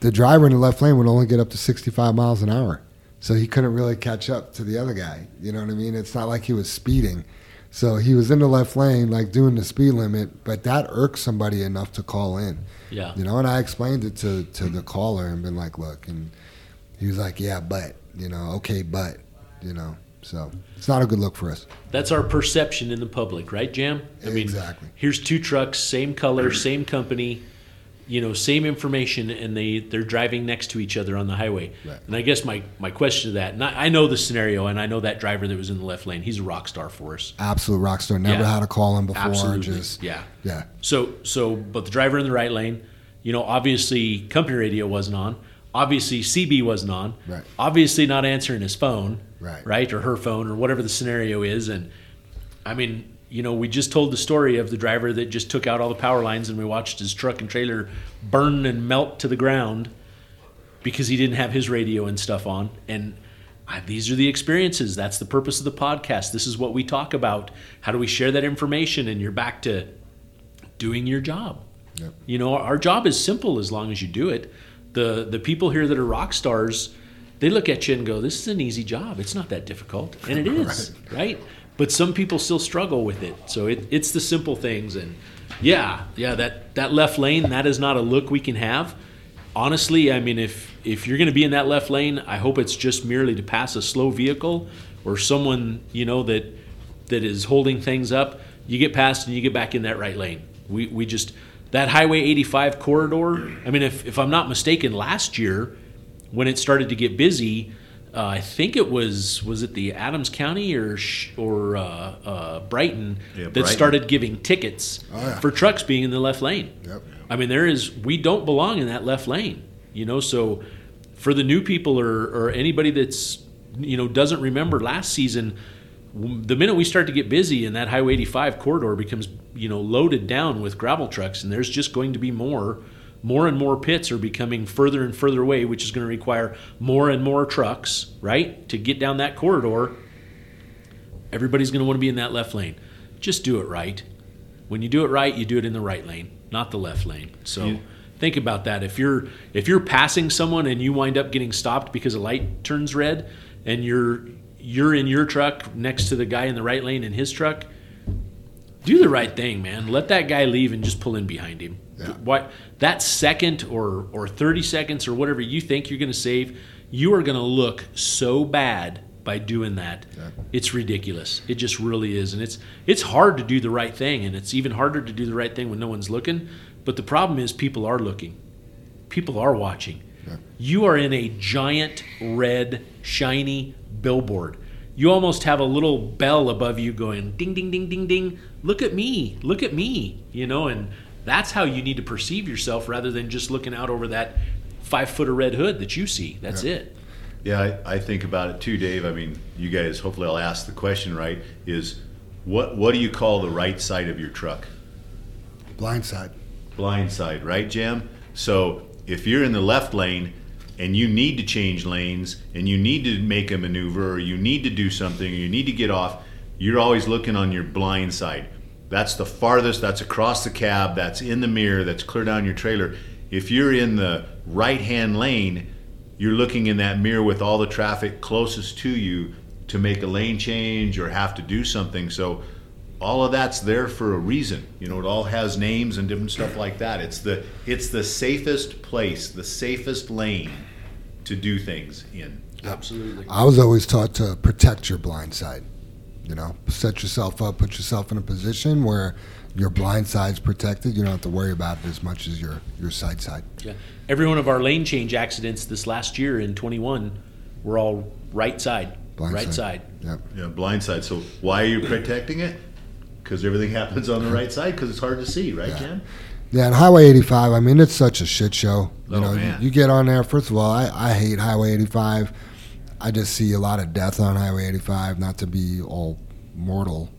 the driver in the left lane would only get up to 65 miles an hour, so he couldn't really catch up to the other guy. You know what I mean? It's not like he was speeding. So he was in the left lane, like doing the speed limit, but that irked somebody enough to call in. Yeah. You know, and I explained it to, to the caller and been like, look, and he was like, yeah, but, you know, okay, but, you know, so it's not a good look for us. That's our perception in the public, right, Jam? I mean, Exactly. here's two trucks, same color, same company, you know, same information, and they they're driving next to each other on the highway. Right. And I guess my my question to that, and I, I know the scenario, and I know that driver that was in the left lane. He's a rock star for us. Absolute rock star. Never Yeah. had a call in before. Absolutely, Just, yeah. yeah. So so, but the driver in the right lane, you know, obviously company radio wasn't on. Obviously CB wasn't on. Right. Obviously not answering his phone. Right. Right, or her phone, or whatever the scenario is, and I mean, you know, we just told the story of the driver that just took out all the power lines, and we watched his truck and trailer burn and melt to the ground because he didn't have his radio and stuff on. And I, these are the experiences. That's the purpose of the podcast. This is what we talk about. How do we share that information? And you're back to doing your job. Yep. You know, our job is simple as long as you do it. The the people here that are rock stars, they look at you and go, "This is an easy job. It's not that difficult," and it is, right? But some people still struggle with it. So it, it's the simple things, and yeah, yeah, that that left lane, that is not a look we can have. Honestly, I mean, if if you're going to be in that left lane, I hope it's just merely to pass a slow vehicle or someone you know that that is holding things up. You get past and you get back in that right lane. We we just that Highway 85 corridor. I mean, if if I'm not mistaken, last year when it started to get busy, uh, I think it was was it the Adams County or sh- or uh, uh, Brighton Yeah, that Brighton. started giving tickets Oh, yeah. for trucks being in the left lane. Yep. I mean, there is we don't belong in that left lane, you know. So for the new people or or anybody that's you know doesn't remember last season, the minute we start to get busy and that Highway 85 corridor becomes you know loaded down with gravel trucks, and there's just going to be more. More and more pits are becoming further and further away, which is going to require more and more trucks, right, to get down that corridor. Everybody's going to want to be in that left lane. Just do it right. When you do it right, you do it in the right lane, not the left lane. So Yeah. think about that. If you're if you're passing someone and you wind up getting stopped because a light turns red and you're you're in your truck next to the guy in the right lane in his truck, do the right thing, man. Let that guy leave and just pull in behind him. Yeah. What that second or or 30 seconds or whatever you think you're going to save, you are going to look so bad by doing that. Yeah. It's ridiculous. It just really is, and it's it's hard to do the right thing, and it's even harder to do the right thing when no one's looking. But the problem is people are looking. people are watching. You are in a giant red shiny billboard. You almost have a little bell above you going ding ding ding ding ding. Look at me. Look at me. You know, and that's how you need to perceive yourself rather than just looking out over that five foot of red hood that you see. That's it. Yeah, I, I think about it too, Dave. I mean, you guys, hopefully I'll ask the question right, is what, what do you call the right side of your truck? Blind side. Blind side, right, Jim? So if you're in the left lane and you need to change lanes and you need to make a maneuver or you need to do something or you need to get off, you're always looking on your blind side. That's the farthest, that's across the cab, that's in the mirror, that's clear down your trailer. If you're in the right hand lane, you're looking in that mirror with all the traffic closest to you to make a lane change or have to do something. So all of that's there for a reason. You know, it all has names and different stuff like that. It's the it's the safest place, the safest lane to do things in. Absolutely. I was always taught to protect your blind side. You know, set yourself up, put yourself in a position where your blind side's protected. You don't have to worry about it as much as your your side side. Yeah. Every one of our lane change accidents this last year in 21 were all right side. Blind right side. side. Yep. Yeah, blind side. So why are you protecting it? Because everything happens on the right side. Because it's hard to see, right, Yeah. Ken? Yeah, and Highway 85. I mean, it's such a shit show. You Oh, know, man. You, you get on there. First of all, I, I hate Highway 85. I just see a lot of death on Highway 85. Not to be all mortal,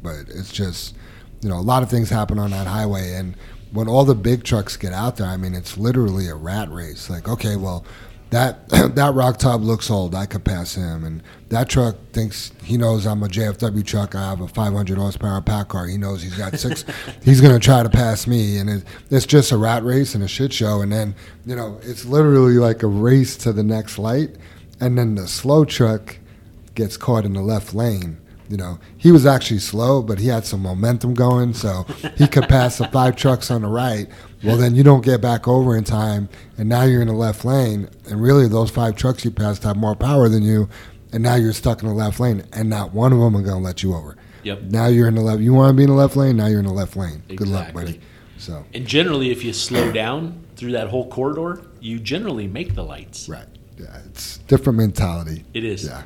but it's just you know a lot of things happen on that highway. And when all the big trucks get out there, I mean, it's literally a rat race. Like, okay, well. That that rock top looks old. I could pass him, and that truck thinks he knows I'm a JFW truck. I have a 500 horsepower PACCAR. He knows he's got six. he's gonna try to pass me, and it, it's just a rat race and a shit show. And then you know it's literally like a race to the next light, and then the slow truck gets caught in the left lane. You know, he was actually slow, but he had some momentum going, so he could pass the five trucks on the right. Well, then you don't get back over in time, and now you're in the left lane, and really those five trucks you passed have more power than you, and now you're stuck in the left lane, and not one of them are going to let you over. Yep. Now you're in the left. You want to be in the left lane. Now you're in the left lane. Good luck, buddy. So And generally, if you slow down through that whole corridor, you generally make the lights. right, yeah, it's different mentality. It is. Yeah,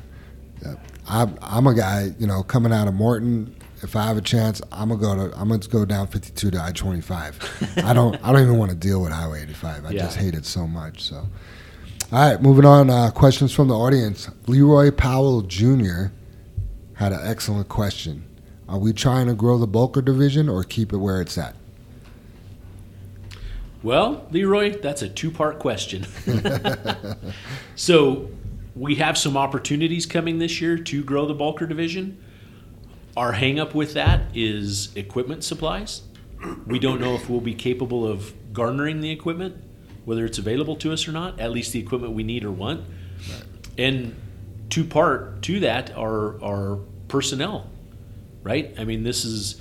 yeah. I'm, I'm a guy, you know, coming out of Morton. If I have a chance, I'm gonna go to I'm gonna go down 52 to I-25. I don't I don't even want to deal with Highway 85. I Yeah. just hate it so much. So, all right, moving on. Uh, questions from the audience. Leroy Powell Jr. had an excellent question. Are we trying to grow the bulker division or keep it where it's at? Well, Leroy, that's a two part question. so, we have some opportunities coming this year to grow the bulker division. Our hangup with that is equipment supplies. We don't know if we'll be capable of garnering the equipment, whether it's available to us or not, at least the equipment we need or want. And two part to that are our personnel, right? I mean, this is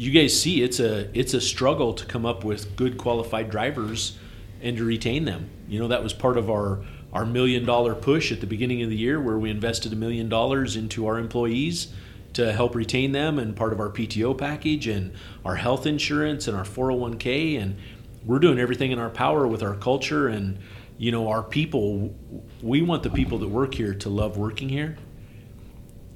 you guys see it's a it's a struggle to come up with good qualified drivers and to retain them. You know, that was part of our our million dollar push at the beginning of the year where we invested a million dollars into our employees to help retain them and part of our PTO package and our health insurance and our 401k and we're doing everything in our power with our culture and you know our people. We want the people that work here to love working here.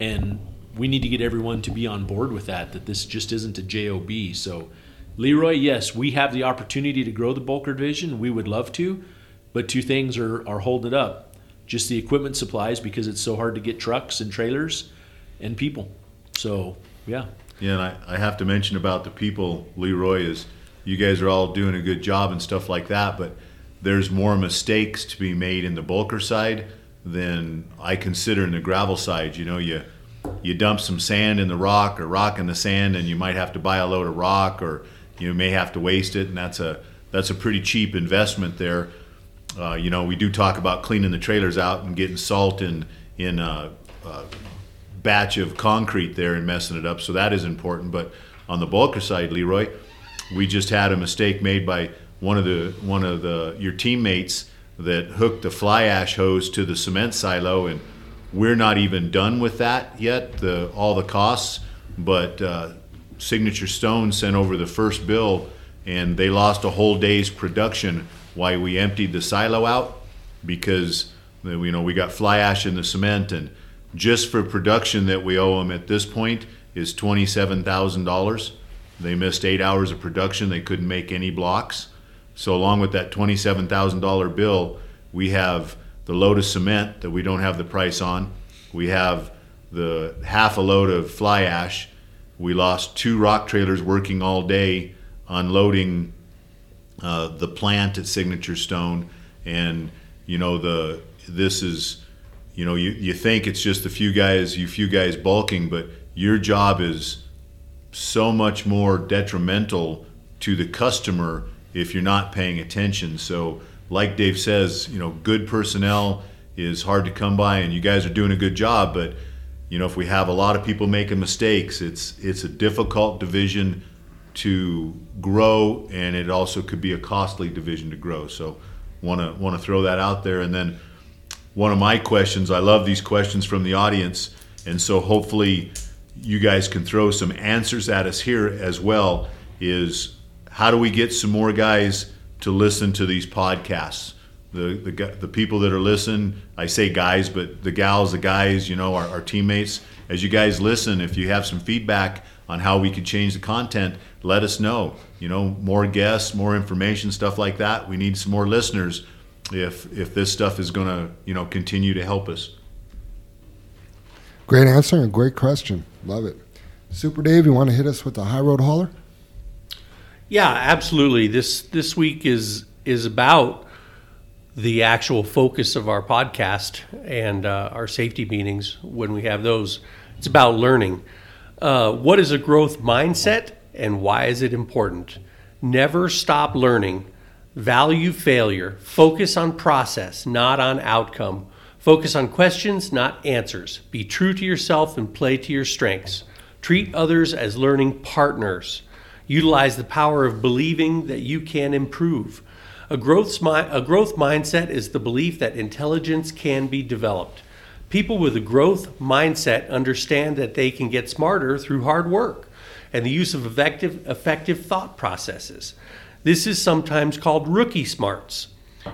And we need to get everyone to be on board with that that this just isn't a job so leroy yes we have the opportunity to grow the bulker division. We would love to but two things are, are holding it up. Just the equipment supplies because it's so hard to get trucks and trailers and people. So yeah. Yeah, and I, I have to mention about the people, Leroy, is you guys are all doing a good job and stuff like that, but there's more mistakes to be made in the bulker side than I consider in the gravel side. You know, you you dump some sand in the rock or rock in the sand and you might have to buy a load of rock or you may have to waste it and that's a that's a pretty cheap investment there. Uh, you know, we do talk about cleaning the trailers out and getting salt in in uh, uh, batch of concrete there and messing it up. So that is important. But on the bulker side, Leroy, we just had a mistake made by one of the one of the your teammates that hooked the fly ash hose to the cement silo, and we're not even done with that yet. The all the costs, but uh, Signature Stone sent over the first bill, and they lost a whole day's production why we emptied the silo out because you know we got fly ash in the cement and just for production that we owe them at this point is twenty-seven thousand dollars. They missed eight hours of production. They couldn't make any blocks. So along with that twenty-seven thousand dollar bill, we have the load of cement that we don't have the price on. We have the half a load of fly ash. We lost two rock trailers working all day unloading uh, the plant at Signature Stone, and you know the this is you know you, you think it's just a few guys you few guys bulking, but your job is so much more detrimental to the customer if you're not paying attention. So like Dave says, you know, good personnel is hard to come by, and you guys are doing a good job. But you know, if we have a lot of people making mistakes, it's it's a difficult division to grow, and it also could be a costly division to grow. So, want to want to throw that out there. And then one of my questions, I love these questions from the audience, and so hopefully you guys can throw some answers at us here as well. Is how do we get some more guys to listen to these podcasts? The, the, the people that are listening, I say guys, but the gals, the guys, you know, our, our teammates, as you guys listen, if you have some feedback on how we could change the content, let us know. You know, more guests, more information, stuff like that. We need some more listeners if if this stuff is going to, you know, continue to help us. Great answer and great question. Love it. Super Dave, you want to hit us with the high road hauler? Yeah, absolutely. This this week is is about the actual focus of our podcast and uh, our safety meetings when we have those. It's about learning. Uh, what is a growth mindset and why is it important? Never stop learning. Value failure. Focus on process, not on outcome. Focus on questions, not answers. Be true to yourself and play to your strengths. Treat others as learning partners. Utilize the power of believing that you can improve. A growth, a growth mindset is the belief that intelligence can be developed. People with a growth mindset understand that they can get smarter through hard work and the use of effective, effective thought processes. This is sometimes called rookie smarts.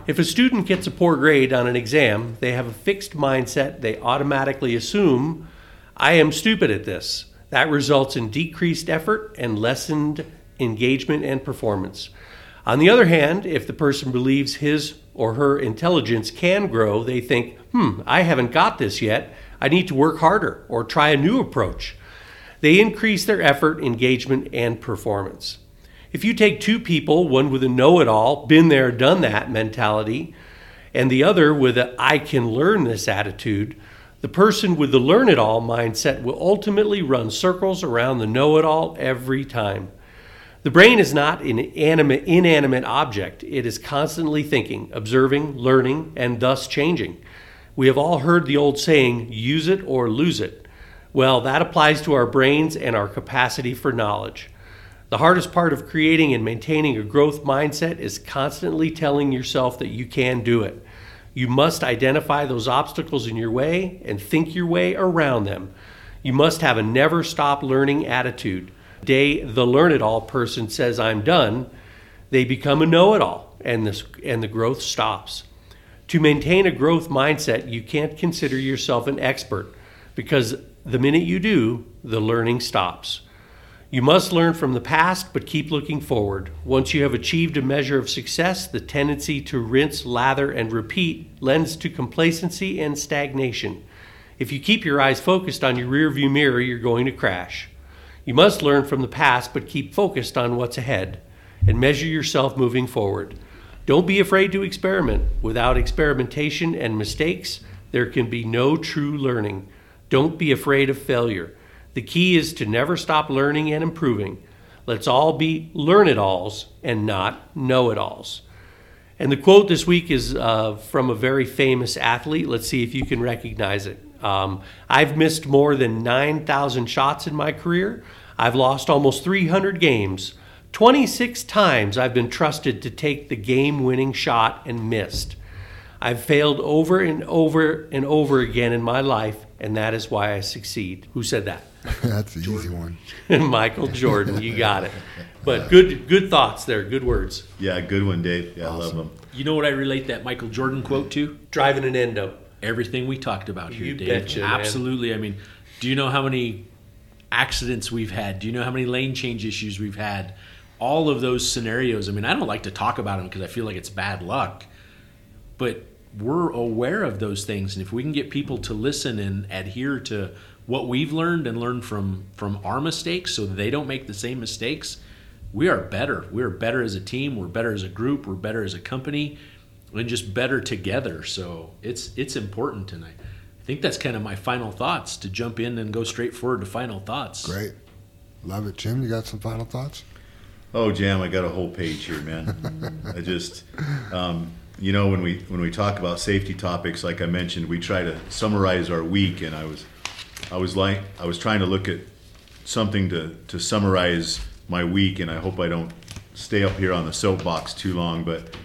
If a student gets a poor grade on an exam, they have a fixed mindset. They automatically assume, I am stupid at this. That results in decreased effort and lessened engagement and performance. On the other hand, if the person believes his or her intelligence can grow, they think, hmm, I haven't got this yet. I need to work harder or try a new approach. They increase their effort, engagement, and performance. If you take two people, one with a know it all, been there, done that mentality, and the other with a I can learn this attitude, the person with the learn it all mindset will ultimately run circles around the know it all every time. The brain is not an inanimate, inanimate object. It is constantly thinking, observing, learning, and thus changing. We have all heard the old saying, use it or lose it. Well, that applies to our brains and our capacity for knowledge. The hardest part of creating and maintaining a growth mindset is constantly telling yourself that you can do it. You must identify those obstacles in your way and think your way around them. You must have a never stop learning attitude. The day the learn it all person says, I'm done, they become a know it all and, this, and the growth stops. To maintain a growth mindset, you can't consider yourself an expert because the minute you do, the learning stops. You must learn from the past, but keep looking forward. Once you have achieved a measure of success, the tendency to rinse, lather, and repeat lends to complacency and stagnation. If you keep your eyes focused on your rearview mirror, you're going to crash. You must learn from the past, but keep focused on what's ahead and measure yourself moving forward. Don't be afraid to experiment. Without experimentation and mistakes, there can be no true learning. Don't be afraid of failure. The key is to never stop learning and improving. Let's all be learn it alls and not know it alls. And the quote this week is uh, from a very famous athlete. Let's see if you can recognize it. Um, I've missed more than 9,000 shots in my career. I've lost almost 300 games. 26 times I've been trusted to take the game winning shot and missed. I've failed over and over and over again in my life, and that is why I succeed. Who said that? That's the easy one. Michael Jordan, you got it. But good, good thoughts there. Good words. Yeah, good one, Dave. Yeah, I love them. You know what I relate that Michael Jordan quote to? Driving an endo. Everything we talked about here, You Dave. betcha, man. Absolutely. I mean, do you know how many accidents we've had? Do you know how many lane change issues we've had? All of those scenarios. I mean, I don't like to talk about them because I feel like it's bad luck, but we're aware of those things, and if we can get people to listen and adhere to what we've learned and learn from from our mistakes, so they don't make the same mistakes, we are better. We're better as a team. We're better as a group. We're better as a company, and just better together. So it's it's important, and I, I think that's kind of my final thoughts. To jump in and go straight forward to final thoughts. Great. Love it. Jim, you got some final thoughts? Oh, Jam, I got a whole page here, man. I just, um, you know, when we when we talk about safety topics, like I mentioned, we try to summarize our week, and I was, I was like, I was trying to look at something to to summarize my week, and I hope I don't stay up here on the soapbox too long, but.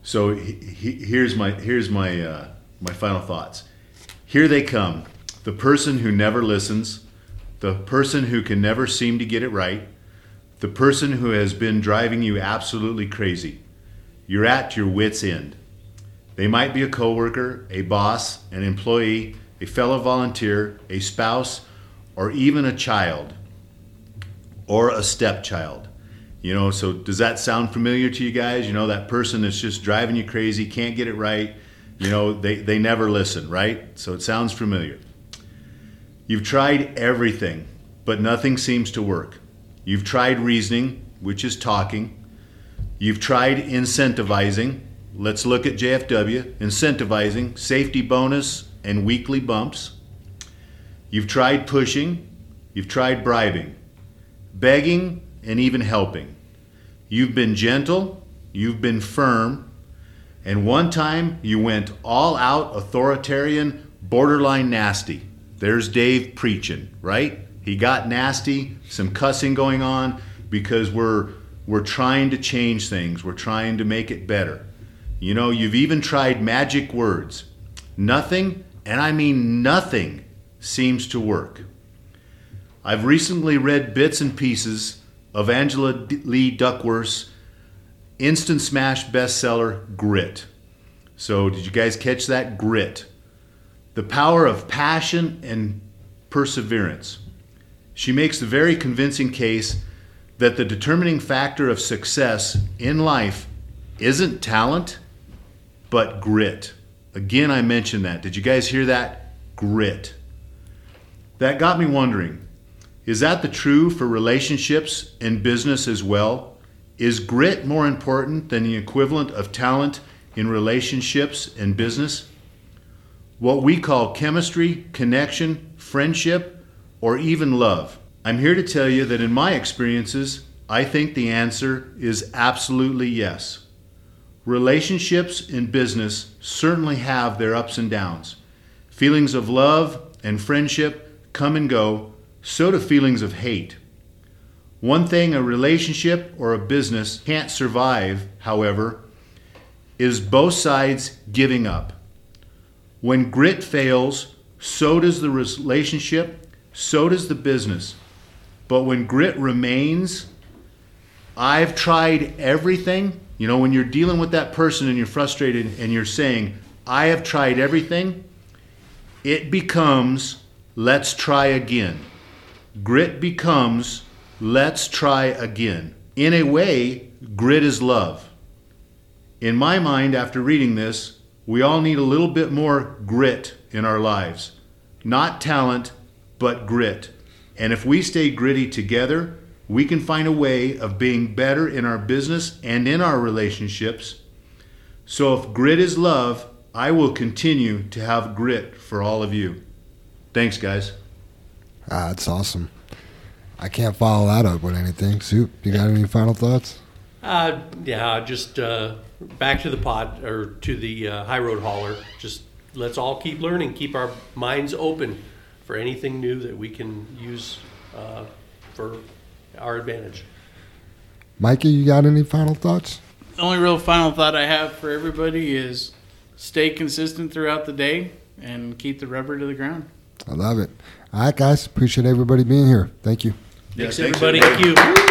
So he, he, here's my here's my uh, my final thoughts. Here they come. The person who never listens, the person who can never seem to get it right, the person who has been driving you absolutely crazy. You're at your wits' end. They might be a coworker, a boss, an employee, a fellow volunteer, a spouse, or even a child or a stepchild. You know, so does that sound familiar to you guys? You know, that person that's just driving you crazy, can't get it right. You know, they, they never listen, right? So it sounds familiar. You've tried everything, but nothing seems to work. You've tried reasoning, which is talking. You've tried incentivizing. Let's look at JFW incentivizing, safety bonus, and weekly bumps. You've tried pushing. You've tried bribing, begging, and even helping. You've been gentle. You've been firm. And one time you went all out authoritarian, borderline nasty. There's Dave preaching, right? He got nasty, some cussing going on because we're we're trying to change things. We're trying to make it better. You know, you've even tried magic words. Nothing, and I mean nothing, seems to work. I've recently read bits and pieces of Angela D- Lee Duckworth's instant smash bestseller, Grit. So, did you guys catch that? Grit. The power of passion and perseverance. She makes the very convincing case that the determining factor of success in life isn't talent, but grit. Again, I mentioned that. Did you guys hear that? Grit. That got me wondering is that the true for relationships and business as well? Is grit more important than the equivalent of talent in relationships and business? What we call chemistry, connection, friendship, or even love. I'm here to tell you that in my experiences, I think the answer is absolutely yes. Relationships in business certainly have their ups and downs. Feelings of love and friendship come and go, so do feelings of hate. One thing a relationship or a business can't survive, however, is both sides giving up. When grit fails, so does the relationship, so does the business. But when grit remains, I've tried everything. You know, when you're dealing with that person and you're frustrated and you're saying, I have tried everything, it becomes, let's try again. Grit becomes, let's try again. In a way, grit is love. In my mind, after reading this, we all need a little bit more grit in our lives. Not talent, but grit. And if we stay gritty together, we can find a way of being better in our business and in our relationships. So if grit is love, I will continue to have grit for all of you. Thanks, guys. Ah, that's awesome. I can't follow that up with anything. Soup, you got any final thoughts? Uh, yeah, just uh, back to the pod or to the uh, high road hauler. Just let's all keep learning, keep our minds open for anything new that we can use uh, for our advantage. Mikey, you got any final thoughts? The only real final thought I have for everybody is stay consistent throughout the day and keep the rubber to the ground. I love it. All right, guys. Appreciate everybody being here. Thank you. Thanks, thanks, everybody. Thank you.